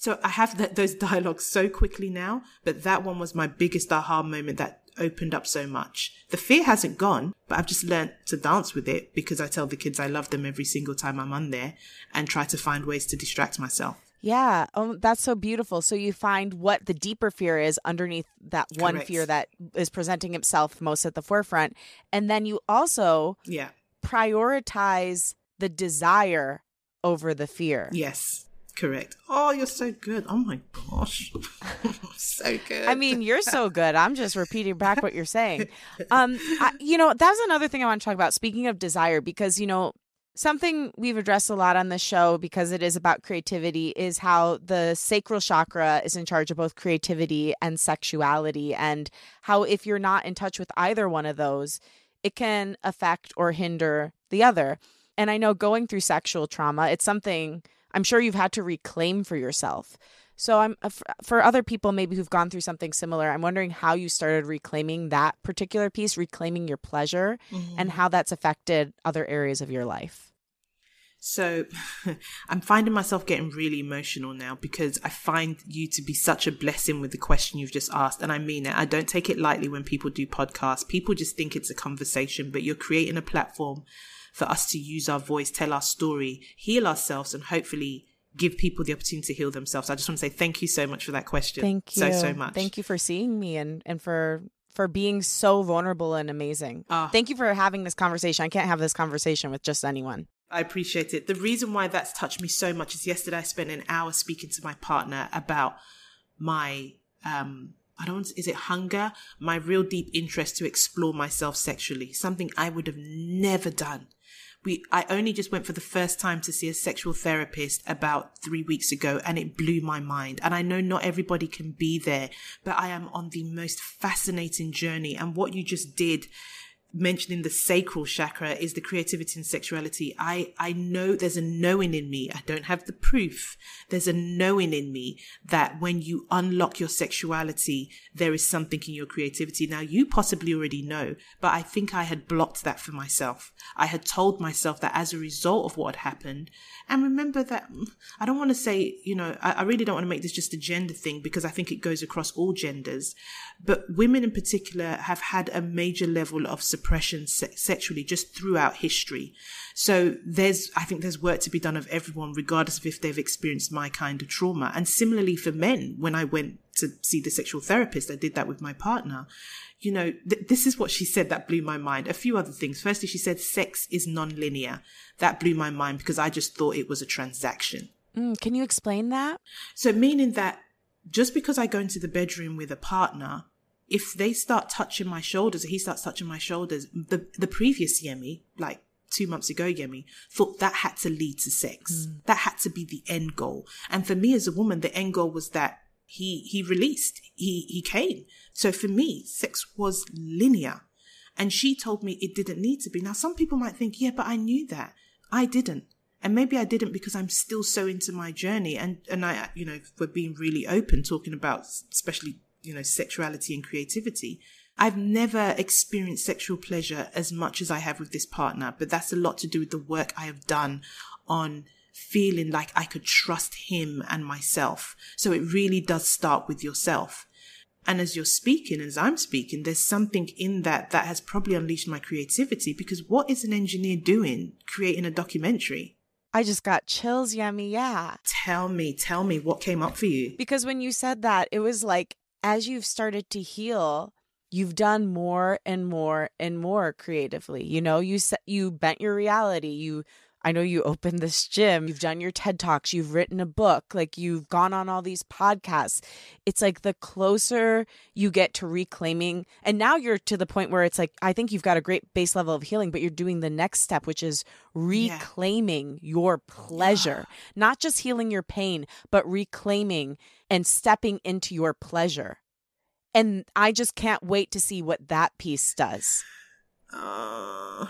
So I have that, those dialogues so quickly now, but that one was my biggest aha moment that opened up so much. The fear hasn't gone, but I've just learned to dance with it because I tell the kids I love them every single time I'm on there and try to find ways to distract myself. Yeah, oh, that's so beautiful. So you find what the deeper fear is underneath that one Correct. fear that is presenting itself most at the forefront, and then you also Yeah. prioritize the desire over the fear. Yes. Correct. Oh, you're so good. Oh my gosh. so good. I mean, you're so good. I'm just repeating back what you're saying. Um, I, you know, that was another thing I want to talk about. Speaking of desire, because you know, something we've addressed a lot on this show because it is about creativity is how the sacral chakra is in charge of both creativity and sexuality, and how if you're not in touch with either one of those, it can affect or hinder the other. And I know going through sexual trauma, it's something I'm sure you've had to reclaim for yourself. So I'm uh, for other people maybe who've gone through something similar. I'm wondering how you started reclaiming that particular piece, reclaiming your pleasure, and how that's affected other areas of your life. So I'm finding myself getting really emotional now because I find you to be such a blessing with the question you've just asked. And I mean it. I don't take it lightly when people do podcasts. People just think it's a conversation, but you're creating a platform for us to use our voice, tell our story, heal ourselves, and hopefully give people the opportunity to heal themselves. I just want to say thank you so much for that question. Thank you So, so much. Thank you for seeing me and and for for being so vulnerable and amazing. Ah. Thank you for having this conversation. I can't have this conversation with just anyone. I appreciate it. The reason why that's touched me so much is yesterday I spent an hour speaking to my partner about my um I don't is it hunger, my real deep interest to explore myself sexually, something I would have never done. We I only just went for the first time to see a sexual therapist about 3 weeks ago and it blew my mind. And I know not everybody can be there, but I am on the most fascinating journey and what you just did mentioning the sacral chakra is the creativity and sexuality. I, I know there's a knowing in me. I don't have the proof. There's a knowing in me that when you unlock your sexuality, there is something in your creativity. Now you possibly already know, but I think I had blocked that for myself. I had told myself that as a result of what had happened. And remember that mm, I don't want to say, you know, I, I really don't want to make this just a gender thing because I think it goes across all genders. But women in particular have had a major level of suppression se- sexually just throughout history. So there's, I think there's work to be done of everyone, regardless of if they've experienced my kind of trauma. And similarly for men, when I went to see the sexual therapist, I did that with my partner. You know, th- this is what she said that blew my mind. A few other things. Firstly, she said sex is non-linear. That blew my mind because I just thought it was a transaction. Mm, can you explain that? So meaning that just because I go into the bedroom with a partner, if they start touching my shoulders or he starts touching my shoulders, the the previous Yemi, like two months ago, Yemi, thought that had to lead to sex. Mm. That had to be the end goal. And for me as a woman, the end goal was that he he released. He he came. So for me, sex was linear. And she told me it didn't need to be. Now some people might think, yeah, but I knew that. I didn't. And maybe I didn't because I'm still so into my journey. And, and I, you know, we're being really open talking about, especially, you know, sexuality and creativity. I've never experienced sexual pleasure as much as I have with this partner, but that's a lot to do with the work I have done on feeling like I could trust him and myself. So it really does start with yourself. And as you're speaking, as I'm speaking, there's something in that that has probably unleashed my creativity because what is an engineer doing creating a documentary? I just got chills, Yemi. Yeah. Tell me, tell me what came up for you. Because when you said that, it was like as you've started to heal, you've done more and more and more creatively. You know, you you bent your reality. You I know you opened this gym, you've done your TED Talks, you've written a book, like you've gone on all these podcasts. It's like the closer you get to reclaiming, and now you're to the point where it's like, I think you've got a great base level of healing, but you're doing the next step, which is reclaiming yeah. your pleasure, yeah. not just healing your pain, but reclaiming and stepping into your pleasure. And I just can't wait to see what that piece does. Uh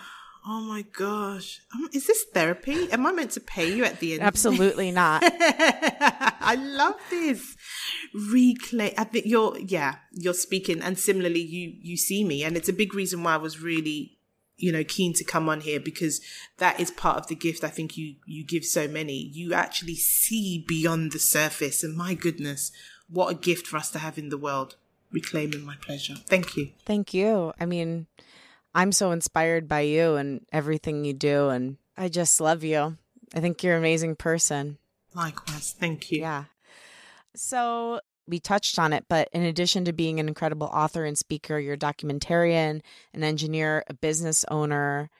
Oh my gosh. Um, is this therapy? Am I meant to pay you at the end? Absolutely not. I love this. Reclaim. I think you're, yeah, you're speaking. And similarly, you, you see me. And it's a big reason why I was really, you know, keen to come on here because that is part of the gift I think you, you give so many. You actually see beyond the surface. And my goodness, what a gift for us to have in the world. Reclaiming my pleasure. Thank you. Thank you. I mean, I'm so inspired by you and everything you do. And I just love you. I think you're an amazing person. Likewise. Thank you. Yeah. So we touched on it, but in addition to being an incredible author and speaker, you're a documentarian, an engineer, a business owner.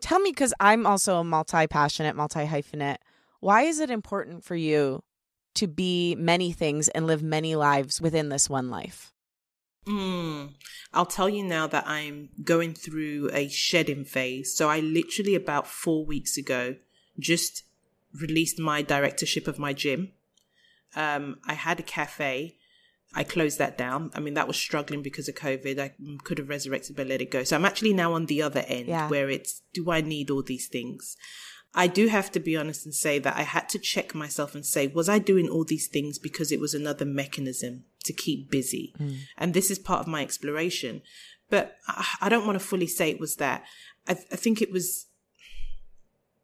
Tell me, because I'm also a multi passionate, multi hyphenate, why is it important for you to be many things and live many lives within this one life? Mm, I'll tell you now that I'm going through a shedding phase. So I literally about four weeks ago just released my directorship of my gym. Um, I had a cafe. I closed that down. I mean, that was struggling because of COVID. I could have resurrected but let it go. So I'm actually now on the other end yeah. where it's, do I need all these things? I do have to be honest and say that I had to check myself and say, was I doing all these things because it was another mechanism to keep busy? Mm. And this is part of my exploration. But I don't want to fully say it was that. I, th- I think it was,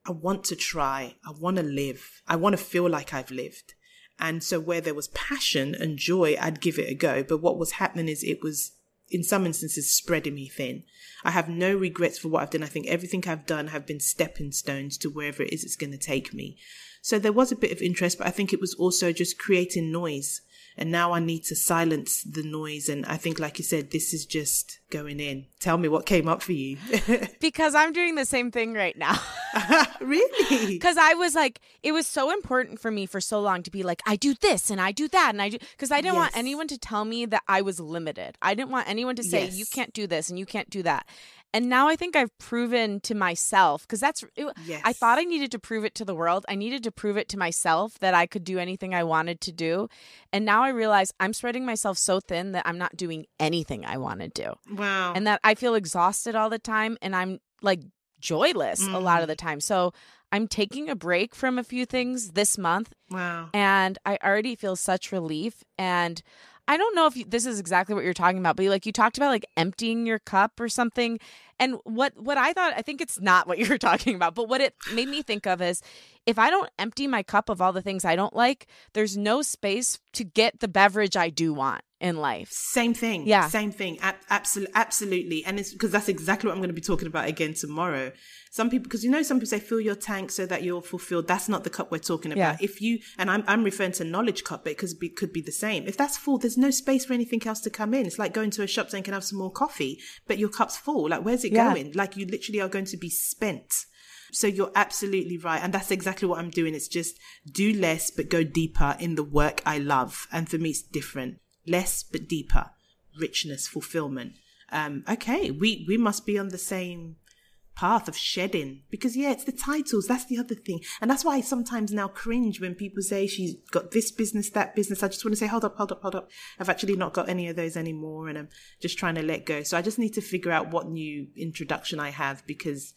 I want to try. I want to live. I want to feel like I've lived. And so where there was passion and joy, I'd give it a go. But what was happening is it was in some instances spreading me thin. I have no regrets for what I've done. I think everything I've done have been stepping stones to wherever it is it's going to take me. So there was a bit of interest, but I think it was also just creating noise and now I need to silence the noise. And I think, like you said, this is just going in. Tell me what came up for you. because I'm doing the same thing right now. really? Because I was like, it was so important for me for so long to be like, I do this and I do that. And I do, because I didn't yes. want anyone to tell me that I was limited. I didn't want anyone to say, yes. you can't do this and you can't do that. And now I think I've proven to myself because that's yes. I thought I needed to prove it to the world. I needed to prove it to myself that I could do anything I wanted to do. And now I realize I'm spreading myself so thin that I'm not doing anything I want to do. Wow. And that I feel exhausted all the time and I'm like joyless mm. a lot of the mm. time. So I'm taking a break from a few things this month. Wow. And I already feel such relief and I don't know if you, this is exactly what you're talking about, but like you talked about like emptying your cup or something. And what what I thought, I think it's not what you're talking about, but what it made me think of is if I don't empty my cup of all the things I don't like, there's no space to get the beverage I do want in life. Same thing. Yeah. Same thing. Absolutely. Absolutely. And it's because that's exactly what I'm going to be talking about again tomorrow. Some people, because you know, some people say fill your tank so that you're fulfilled. That's not the cup we're talking about. Yeah. If you, and I'm, I'm referring to knowledge cup, but it could be, could be the same. If that's full, there's no space for anything else to come in. It's like going to a shop saying, can I have some more coffee? But your cup's full. Like, where's it yeah. going? Like, you literally are going to be spent. So you're absolutely right. And that's exactly what I'm doing. It's just do less, but go deeper in the work I love. And for me, it's different. Less, but deeper. Richness, fulfillment. Um, okay, we, we must be on the same path of shedding because yeah it's the titles that's the other thing and that's why i sometimes now cringe when people say she's got this business that business i just want to say hold up hold up hold up i've actually not got any of those anymore and i'm just trying to let go so i just need to figure out what new introduction i have because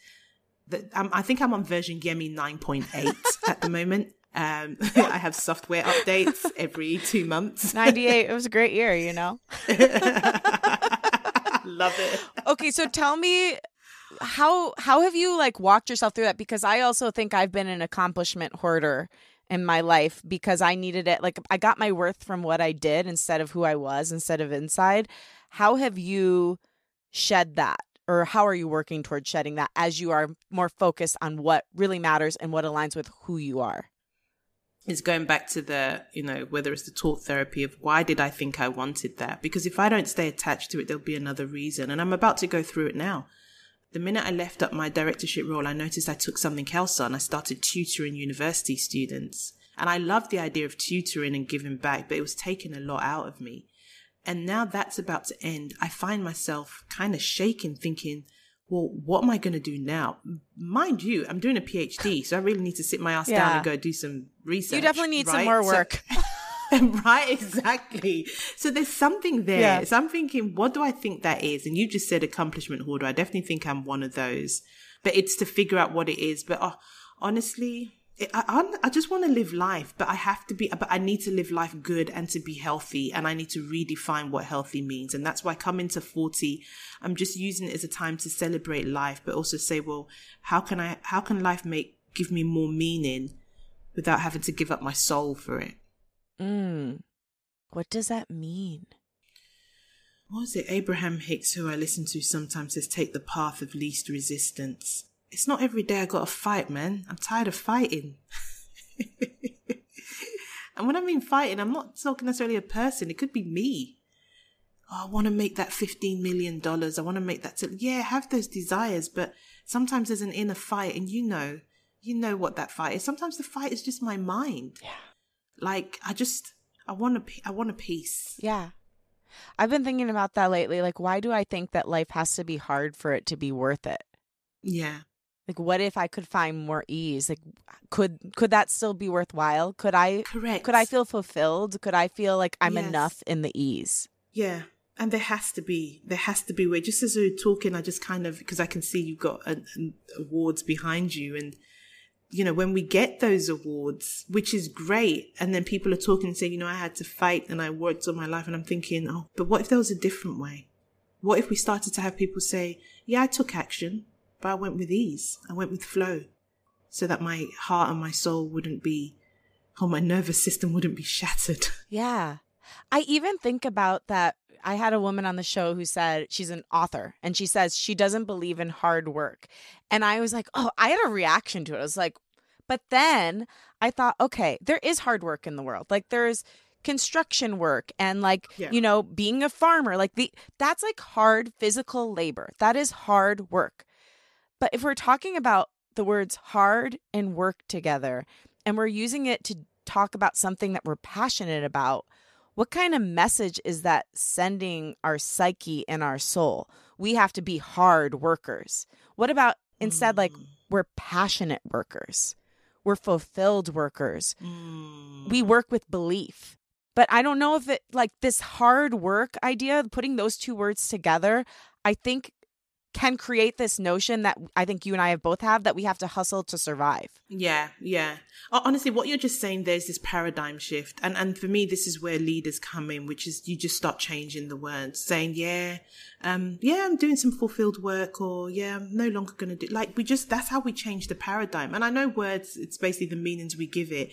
the, I think I'm on version Yemi 9.8 at the moment. Um, I have software updates every two months. 98. It was a great year, you know? love it. okay, so tell me how how have you like walked yourself through that because I also think I've been an accomplishment hoarder in my life because I needed it like I got my worth from what I did instead of who I was instead of inside. How have you shed that or how are you working towards shedding that as you are more focused on what really matters and what aligns with who you are? It's going back to the, you know, whether it's the talk therapy of why did I think I wanted that? Because if I don't stay attached to it, there'll be another reason. And I'm about to go through it now. The minute I left up my directorship role, I noticed I took something else on. I started tutoring university students. And I loved the idea of tutoring and giving back, but it was taking a lot out of me. And now that's about to end. I find myself kind of shaking, thinking, well, what am I going to do now? Mind you, I'm doing a PhD, so I really need to sit my ass yeah. down and go do some research. You definitely need right? some more work. So, right, exactly. So there's something there. Yeah. So I'm thinking, what do I think that is? And you just said accomplishment hoarder. I definitely think I'm one of those. But it's to figure out what it is. But uh, honestly, I, I just want to live life, but I have to be, but I need to live life good and to be healthy. And I need to redefine what healthy means. And that's why coming to 40, I'm just using it as a time to celebrate life, but also say, well, how can I, how can life make, give me more meaning without having to give up my soul for it? Mm. What does that mean? What was it? Abraham Hicks, who I listen to sometimes, says, take the path of least resistance it's not every day I got to fight, man. I'm tired of fighting. and when I mean fighting, I'm not talking necessarily a person. It could be me. Oh, I want to make that $15 million. I want to make that. T-. Yeah, have those desires, but sometimes there's an inner fight and you know, you know what that fight is. Sometimes the fight is just my mind. Yeah. Like I just, I want a, I want a peace. Yeah. I've been thinking about that lately. Like, why do I think that life has to be hard for it to be worth it? Yeah like what if i could find more ease like could could that still be worthwhile could i correct could i feel fulfilled could i feel like i'm yes. enough in the ease yeah and there has to be there has to be way just as we are talking i just kind of because i can see you've got a, a awards behind you and you know when we get those awards which is great and then people are talking and saying you know i had to fight and i worked all my life and i'm thinking oh but what if there was a different way what if we started to have people say yeah i took action but I went with ease. I went with flow so that my heart and my soul wouldn't be, or my nervous system wouldn't be shattered. Yeah. I even think about that. I had a woman on the show who said she's an author and she says she doesn't believe in hard work. And I was like, oh, I had a reaction to it. I was like, but then I thought, okay, there is hard work in the world. Like there's construction work and like yeah. you know being a farmer like the that's like hard physical labor that is hard work but if we're talking about the words hard and work together, and we're using it to talk about something that we're passionate about, what kind of message is that sending our psyche and our soul? We have to be hard workers. What about instead, like, mm. we're passionate workers? We're fulfilled workers. Mm. We work with belief. But I don't know if it, like, this hard work idea, putting those two words together, I think can create this notion that I think you and I have both have that we have to hustle to survive. Yeah, yeah. Honestly, what you're just saying there's this paradigm shift. And and for me this is where leaders come in, which is you just start changing the words, saying, Yeah, um, yeah, I'm doing some fulfilled work or yeah, I'm no longer gonna do like we just that's how we change the paradigm. And I know words, it's basically the meanings we give it.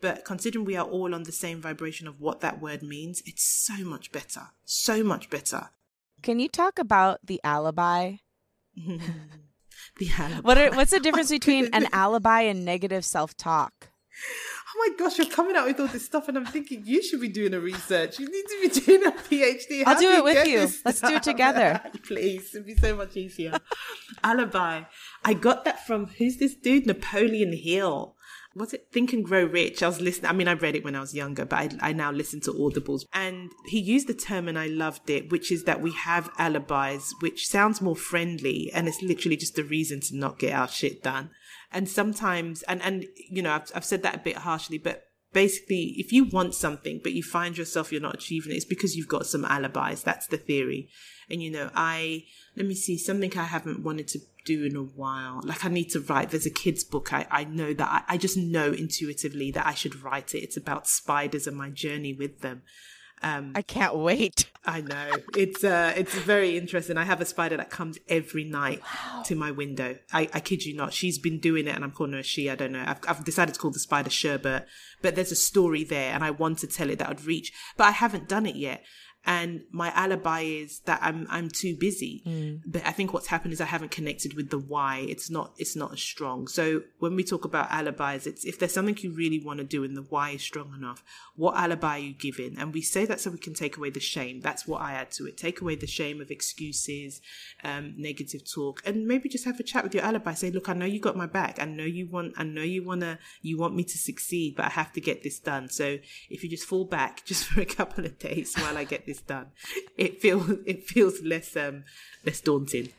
But considering we are all on the same vibration of what that word means, it's so much better. So much better. Can you talk about the alibi? the alibi. What are, what's the difference between an alibi and negative self talk? Oh my gosh, you're coming out with all this stuff, and I'm thinking you should be doing a research. You need to be doing a PhD. How I'll do it with you. Let's do it together. Please, it'd be so much easier. alibi. I got that from who's this dude? Napoleon Hill was it Think and Grow Rich? I was listening. I mean, I read it when I was younger, but I, I now listen to audibles. And he used the term, and I loved it, which is that we have alibis, which sounds more friendly, and it's literally just a reason to not get our shit done. And sometimes, and and you know, I've I've said that a bit harshly, but basically, if you want something but you find yourself you're not achieving it, it's because you've got some alibis. That's the theory. And you know, I let me see something I haven't wanted to do in a while. Like I need to write. There's a kid's book. I, I know that I, I just know intuitively that I should write it. It's about spiders and my journey with them. Um, I can't wait. I know it's uh, it's very interesting. I have a spider that comes every night to my window. I, I kid you not. She's been doing it, and I'm calling her a she. I don't know. I've, I've decided to call the spider Sherbert, but there's a story there, and I want to tell it that would reach, but I haven't done it yet and my alibi is that I'm I'm too busy. Mm. But I think what's happened is I haven't connected with the why. It's not it's not as strong. So when we talk about alibis, it's if there's something you really want to do and the why is strong enough, what alibi are you giving? And we say that so we can take away the shame. That's what I add to it. Take away the shame of excuses, um, negative talk, and maybe just have a chat with your alibi. Say, look, I know you got my back. I know you want I know you wanna you want me to succeed, but I have to get this done. So if you just fall back just for a couple of days while I get this done. It feels it feels less um less daunting.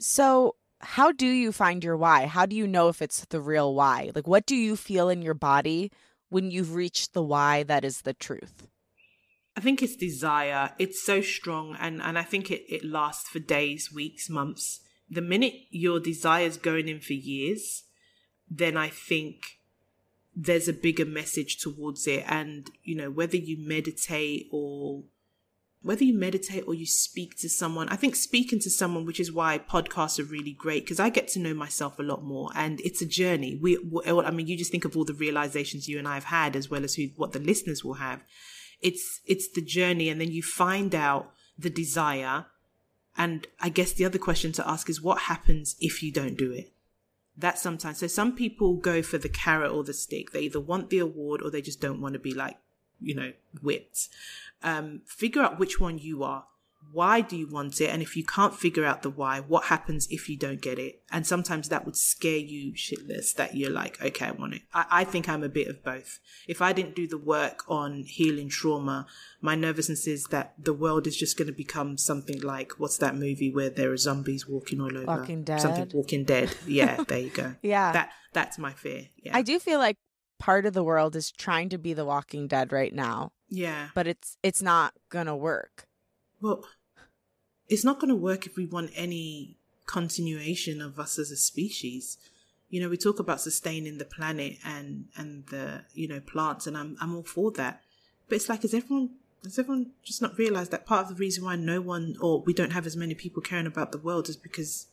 So how do you find your why? How do you know if it's the real why? Like what do you feel in your body when you've reached the why that is the truth? I think it's desire. It's so strong and, and I think it, it lasts for days, weeks, months. The minute your desire's going in for years, then I think there's a bigger message towards it. And, you know, whether you meditate or whether you meditate or you speak to someone, I think speaking to someone, which is why podcasts are really great because I get to know myself a lot more and it's a journey. We, I mean, you just think of all the realizations you and I have had as well as who, what the listeners will have. It's, it's the journey. And then you find out the desire. And I guess the other question to ask is what happens if you don't do it? That sometimes, so some people go for the carrot or the stick. They either want the award or they just don't want to be like, you know, whipped um, figure out which one you are. Why do you want it? And if you can't figure out the why, what happens if you don't get it? And sometimes that would scare you shitless that you're like, okay, I want it. I, I think I'm a bit of both. If I didn't do the work on healing trauma, my nervousness is that the world is just going to become something like what's that movie where there are zombies walking all over? Walking Dead. Something Walking Dead. Yeah, there you go. yeah. That that's my fear. Yeah. I do feel like part of the world is trying to be the Walking Dead right now. Yeah. But it's it's not gonna work. Well, it's not gonna work if we want any continuation of us as a species. You know, we talk about sustaining the planet and and the you know plants, and I'm I'm all for that. But it's like, is everyone does everyone just not realize that part of the reason why no one or we don't have as many people caring about the world is because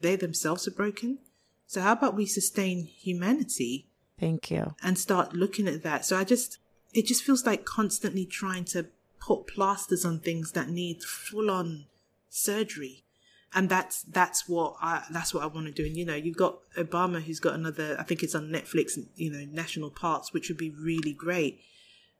they themselves are broken? So how about we sustain humanity? Thank you. And start looking at that. So I just it just feels like constantly trying to put plasters on things that need full on surgery and that's that's what I that's what I want to do. And you know, you've got Obama who's got another. I think it's on Netflix. You know, National Parks, which would be really great.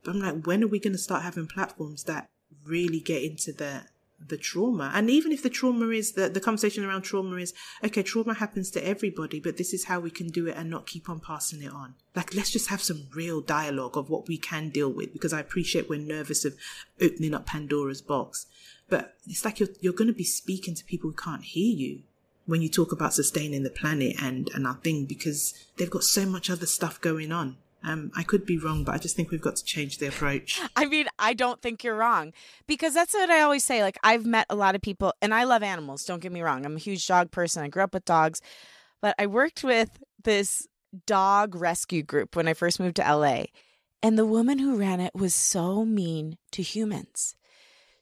But I'm like, when are we going to start having platforms that really get into the the trauma. And even if the trauma is the, the conversation around trauma is, okay, trauma happens to everybody, but this is how we can do it and not keep on passing it on. Like, let's just have some real dialogue of what we can deal with because I appreciate we're nervous of opening up Pandora's box. But it's like you're, you're going to be speaking to people who can't hear you when you talk about sustaining the planet and, and our thing because they've got so much other stuff going on. Um, I could be wrong, but I just think we've got to change the approach. I mean, I don't think you're wrong because that's what I always say. Like, I've met a lot of people, and I love animals. Don't get me wrong. I'm a huge dog person. I grew up with dogs, but I worked with this dog rescue group when I first moved to LA, and the woman who ran it was so mean to humans.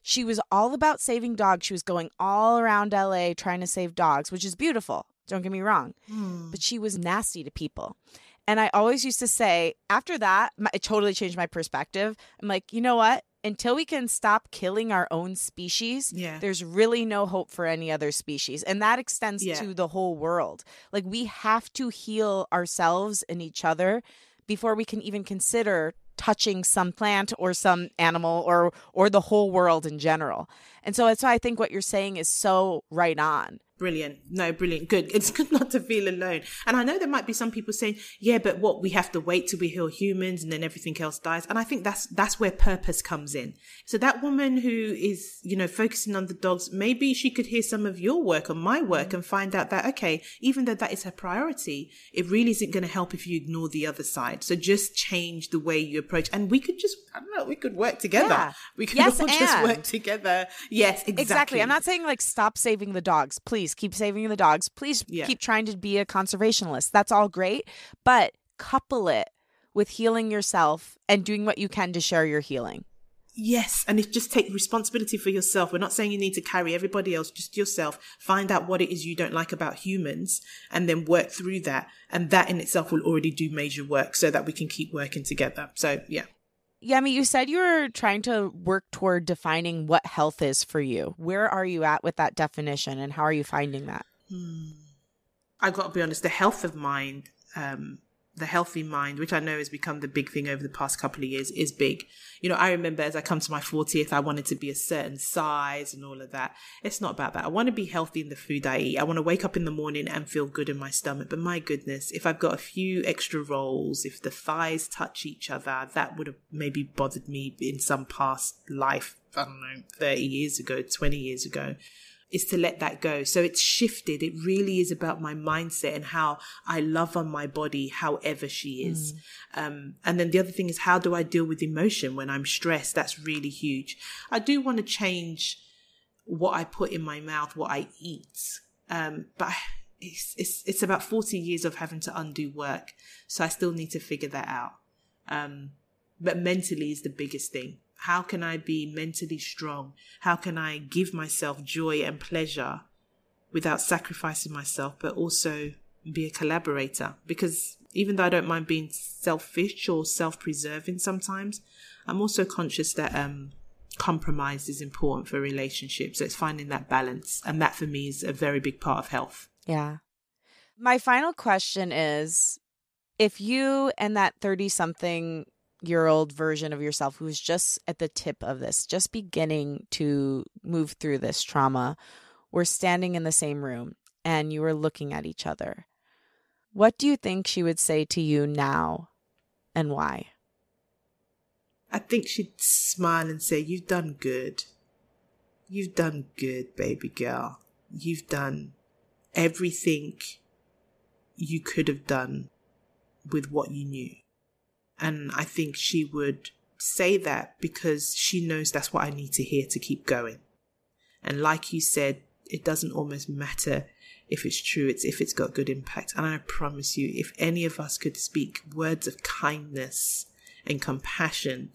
She was all about saving dogs. She was going all around LA trying to save dogs, which is beautiful. Don't get me wrong. Mm. But she was nasty to people. And I always used to say, after that, it totally changed my perspective. I'm like, you know what? Until we can stop killing our own species, yeah. there's really no hope for any other species. And that extends yeah. to the whole world. Like, we have to heal ourselves and each other before we can even consider touching some plant or some animal or or the whole world in general. And so that's why I think what you're saying is so right on. Brilliant. No, brilliant. Good. It's good not to feel alone. And I know there might be some people saying, yeah, but what we have to wait till we heal humans and then everything else dies. And I think that's, that's where purpose comes in. So that woman who is, you know, focusing on the dogs, maybe she could hear some of your work or my work mm. and find out that, okay, even though that is her priority, it really isn't going to help if you ignore the other side. So just change the way you approach. And we could just, I don't know, we could work together. Yeah. We could yes, all just work together. Yes, exactly. Exactly. I'm not saying like stop saving the dogs, please please keep saving the dogs. Please yeah. keep trying to be a conservationist. That's all great. But couple it with healing yourself and doing what you can to share your healing. Yes, and it just take responsibility for yourself. We're not saying you need to carry everybody else, just yourself. Find out what it is you don't like about humans and then work through that. And that in itself will already do major work so that we can keep working together. So, yeah. Yeah, I mean, you said you were trying to work toward defining what health is for you. Where are you at with that definition and how are you finding that? Hmm. I got to be honest, the health of mind um, the healthy mind, which I know has become the big thing over the past couple of years, is big. You know, I remember as I come to my 40th, I wanted to be a certain size and all of that. It's not about that. I want to be healthy in the food I eat. I want to wake up in the morning and feel good in my stomach. But my goodness, if I've got a few extra rolls, if the thighs touch each other, that would have maybe bothered me in some past life. I don't know, 30 years ago, 20 years ago is to let that go. So it's shifted. It really is about my mindset and how I love on my body, however she is. Mm. Um, and then the other thing is, how do I deal with emotion when I'm stressed? That's really huge. I do want to change what I put in my mouth, what I eat. Um, but it's, it's, it's about 40 years of having to undo work. So I still need to figure that out. Um, but mentally is the biggest thing. How can I be mentally strong? How can I give myself joy and pleasure without sacrificing myself, but also be a collaborator? Because even though I don't mind being selfish or self preserving sometimes, I'm also conscious that um, compromise is important for relationships. So it's finding that balance. And that for me is a very big part of health. Yeah. My final question is if you and that 30 something year old version of yourself who's just at the tip of this, just beginning to move through this trauma, were standing in the same room and you were looking at each other, what do you think she would say to you now and why? I think she'd smile and say, You've done good. You've done good, baby girl. You've done everything you could have done with what you knew. And I think she would say that because she knows that's what I need to hear to keep going. And like you said, it doesn't almost matter if it's true, it's if it's got good impact. And I promise you, if any of us could speak words of kindness and compassion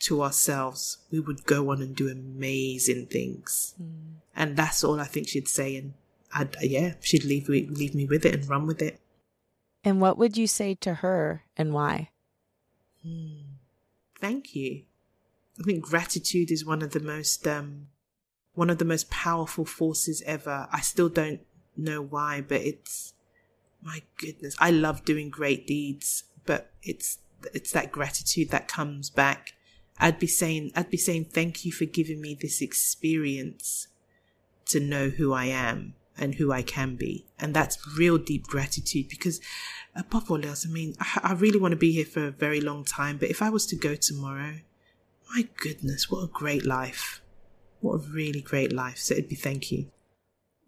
to ourselves, we would go on and do amazing things. Mm. And that's all I think she'd say. And I'd, yeah, she'd leave me, leave me with it and run with it. And what would you say to her and why? Mm. Thank you. I think gratitude is one of the most um, one of the most powerful forces ever. I still don't know why, but it's my goodness. I love doing great deeds, but it's it's that gratitude that comes back. I'd be saying I'd be saying thank you for giving me this experience to know who I am and who I can be. And that's real deep gratitude because above all else, I mean, I, I really want to be here for a very long time. But if I was to go tomorrow, my goodness, what a great life. What a really great life. So it'd be thank you.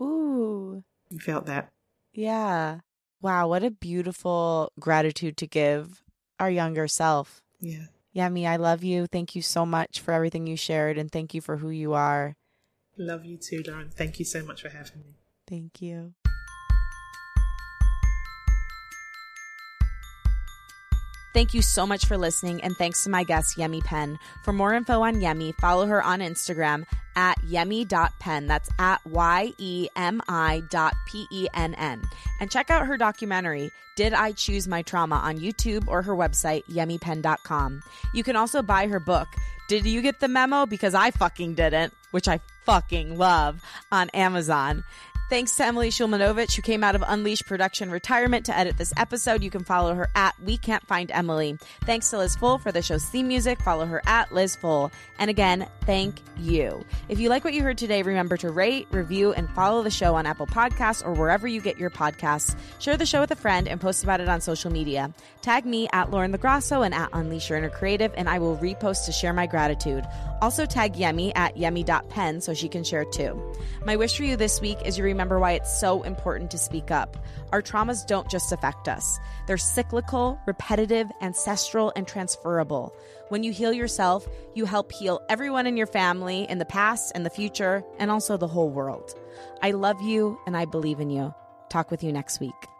Ooh. You felt that? Yeah. Wow, what a beautiful gratitude to give our younger self. Yeah. Yemi, I love you. Thank you so much for everything you shared and thank you for who you are. Love you too, Lauren. Thank you so much for having me. Thank you. Thank you so much for listening, and thanks to my guest, Yemi Penn. For more info on Yemi, follow her on Instagram at yemi.penn. That's at Y E M I dot P E N N. And check out her documentary, Did I Choose My Trauma, on YouTube or her website, yemipenn.com. You can also buy her book, Did You Get the Memo? Because I fucking didn't, which I fucking love, on Amazon. Thanks to Emily Shulmanovich, who came out of Unleashed Production retirement to edit this episode. You can follow her at We Can't Find Emily. Thanks to Liz Full for the show's theme music. Follow her at Liz Full. And again, thank you. If you like what you heard today, remember to rate, review, and follow the show on Apple Podcasts or wherever you get your podcasts. Share the show with a friend and post about it on social media. Tag me at Lauren LoGrasso and at Unleash Your Inner Creative, and I will repost to share my gratitude. Also tag Yemi at yemi.penn so she can share too. My wish for you this week is you remember why it's so important to speak up. Our traumas don't just affect us, they're cyclical, repetitive, ancestral, and transferable. When you heal yourself, you help heal everyone in your family, in the past and the future, and also the whole world. I love you and I believe in you. Talk with you next week.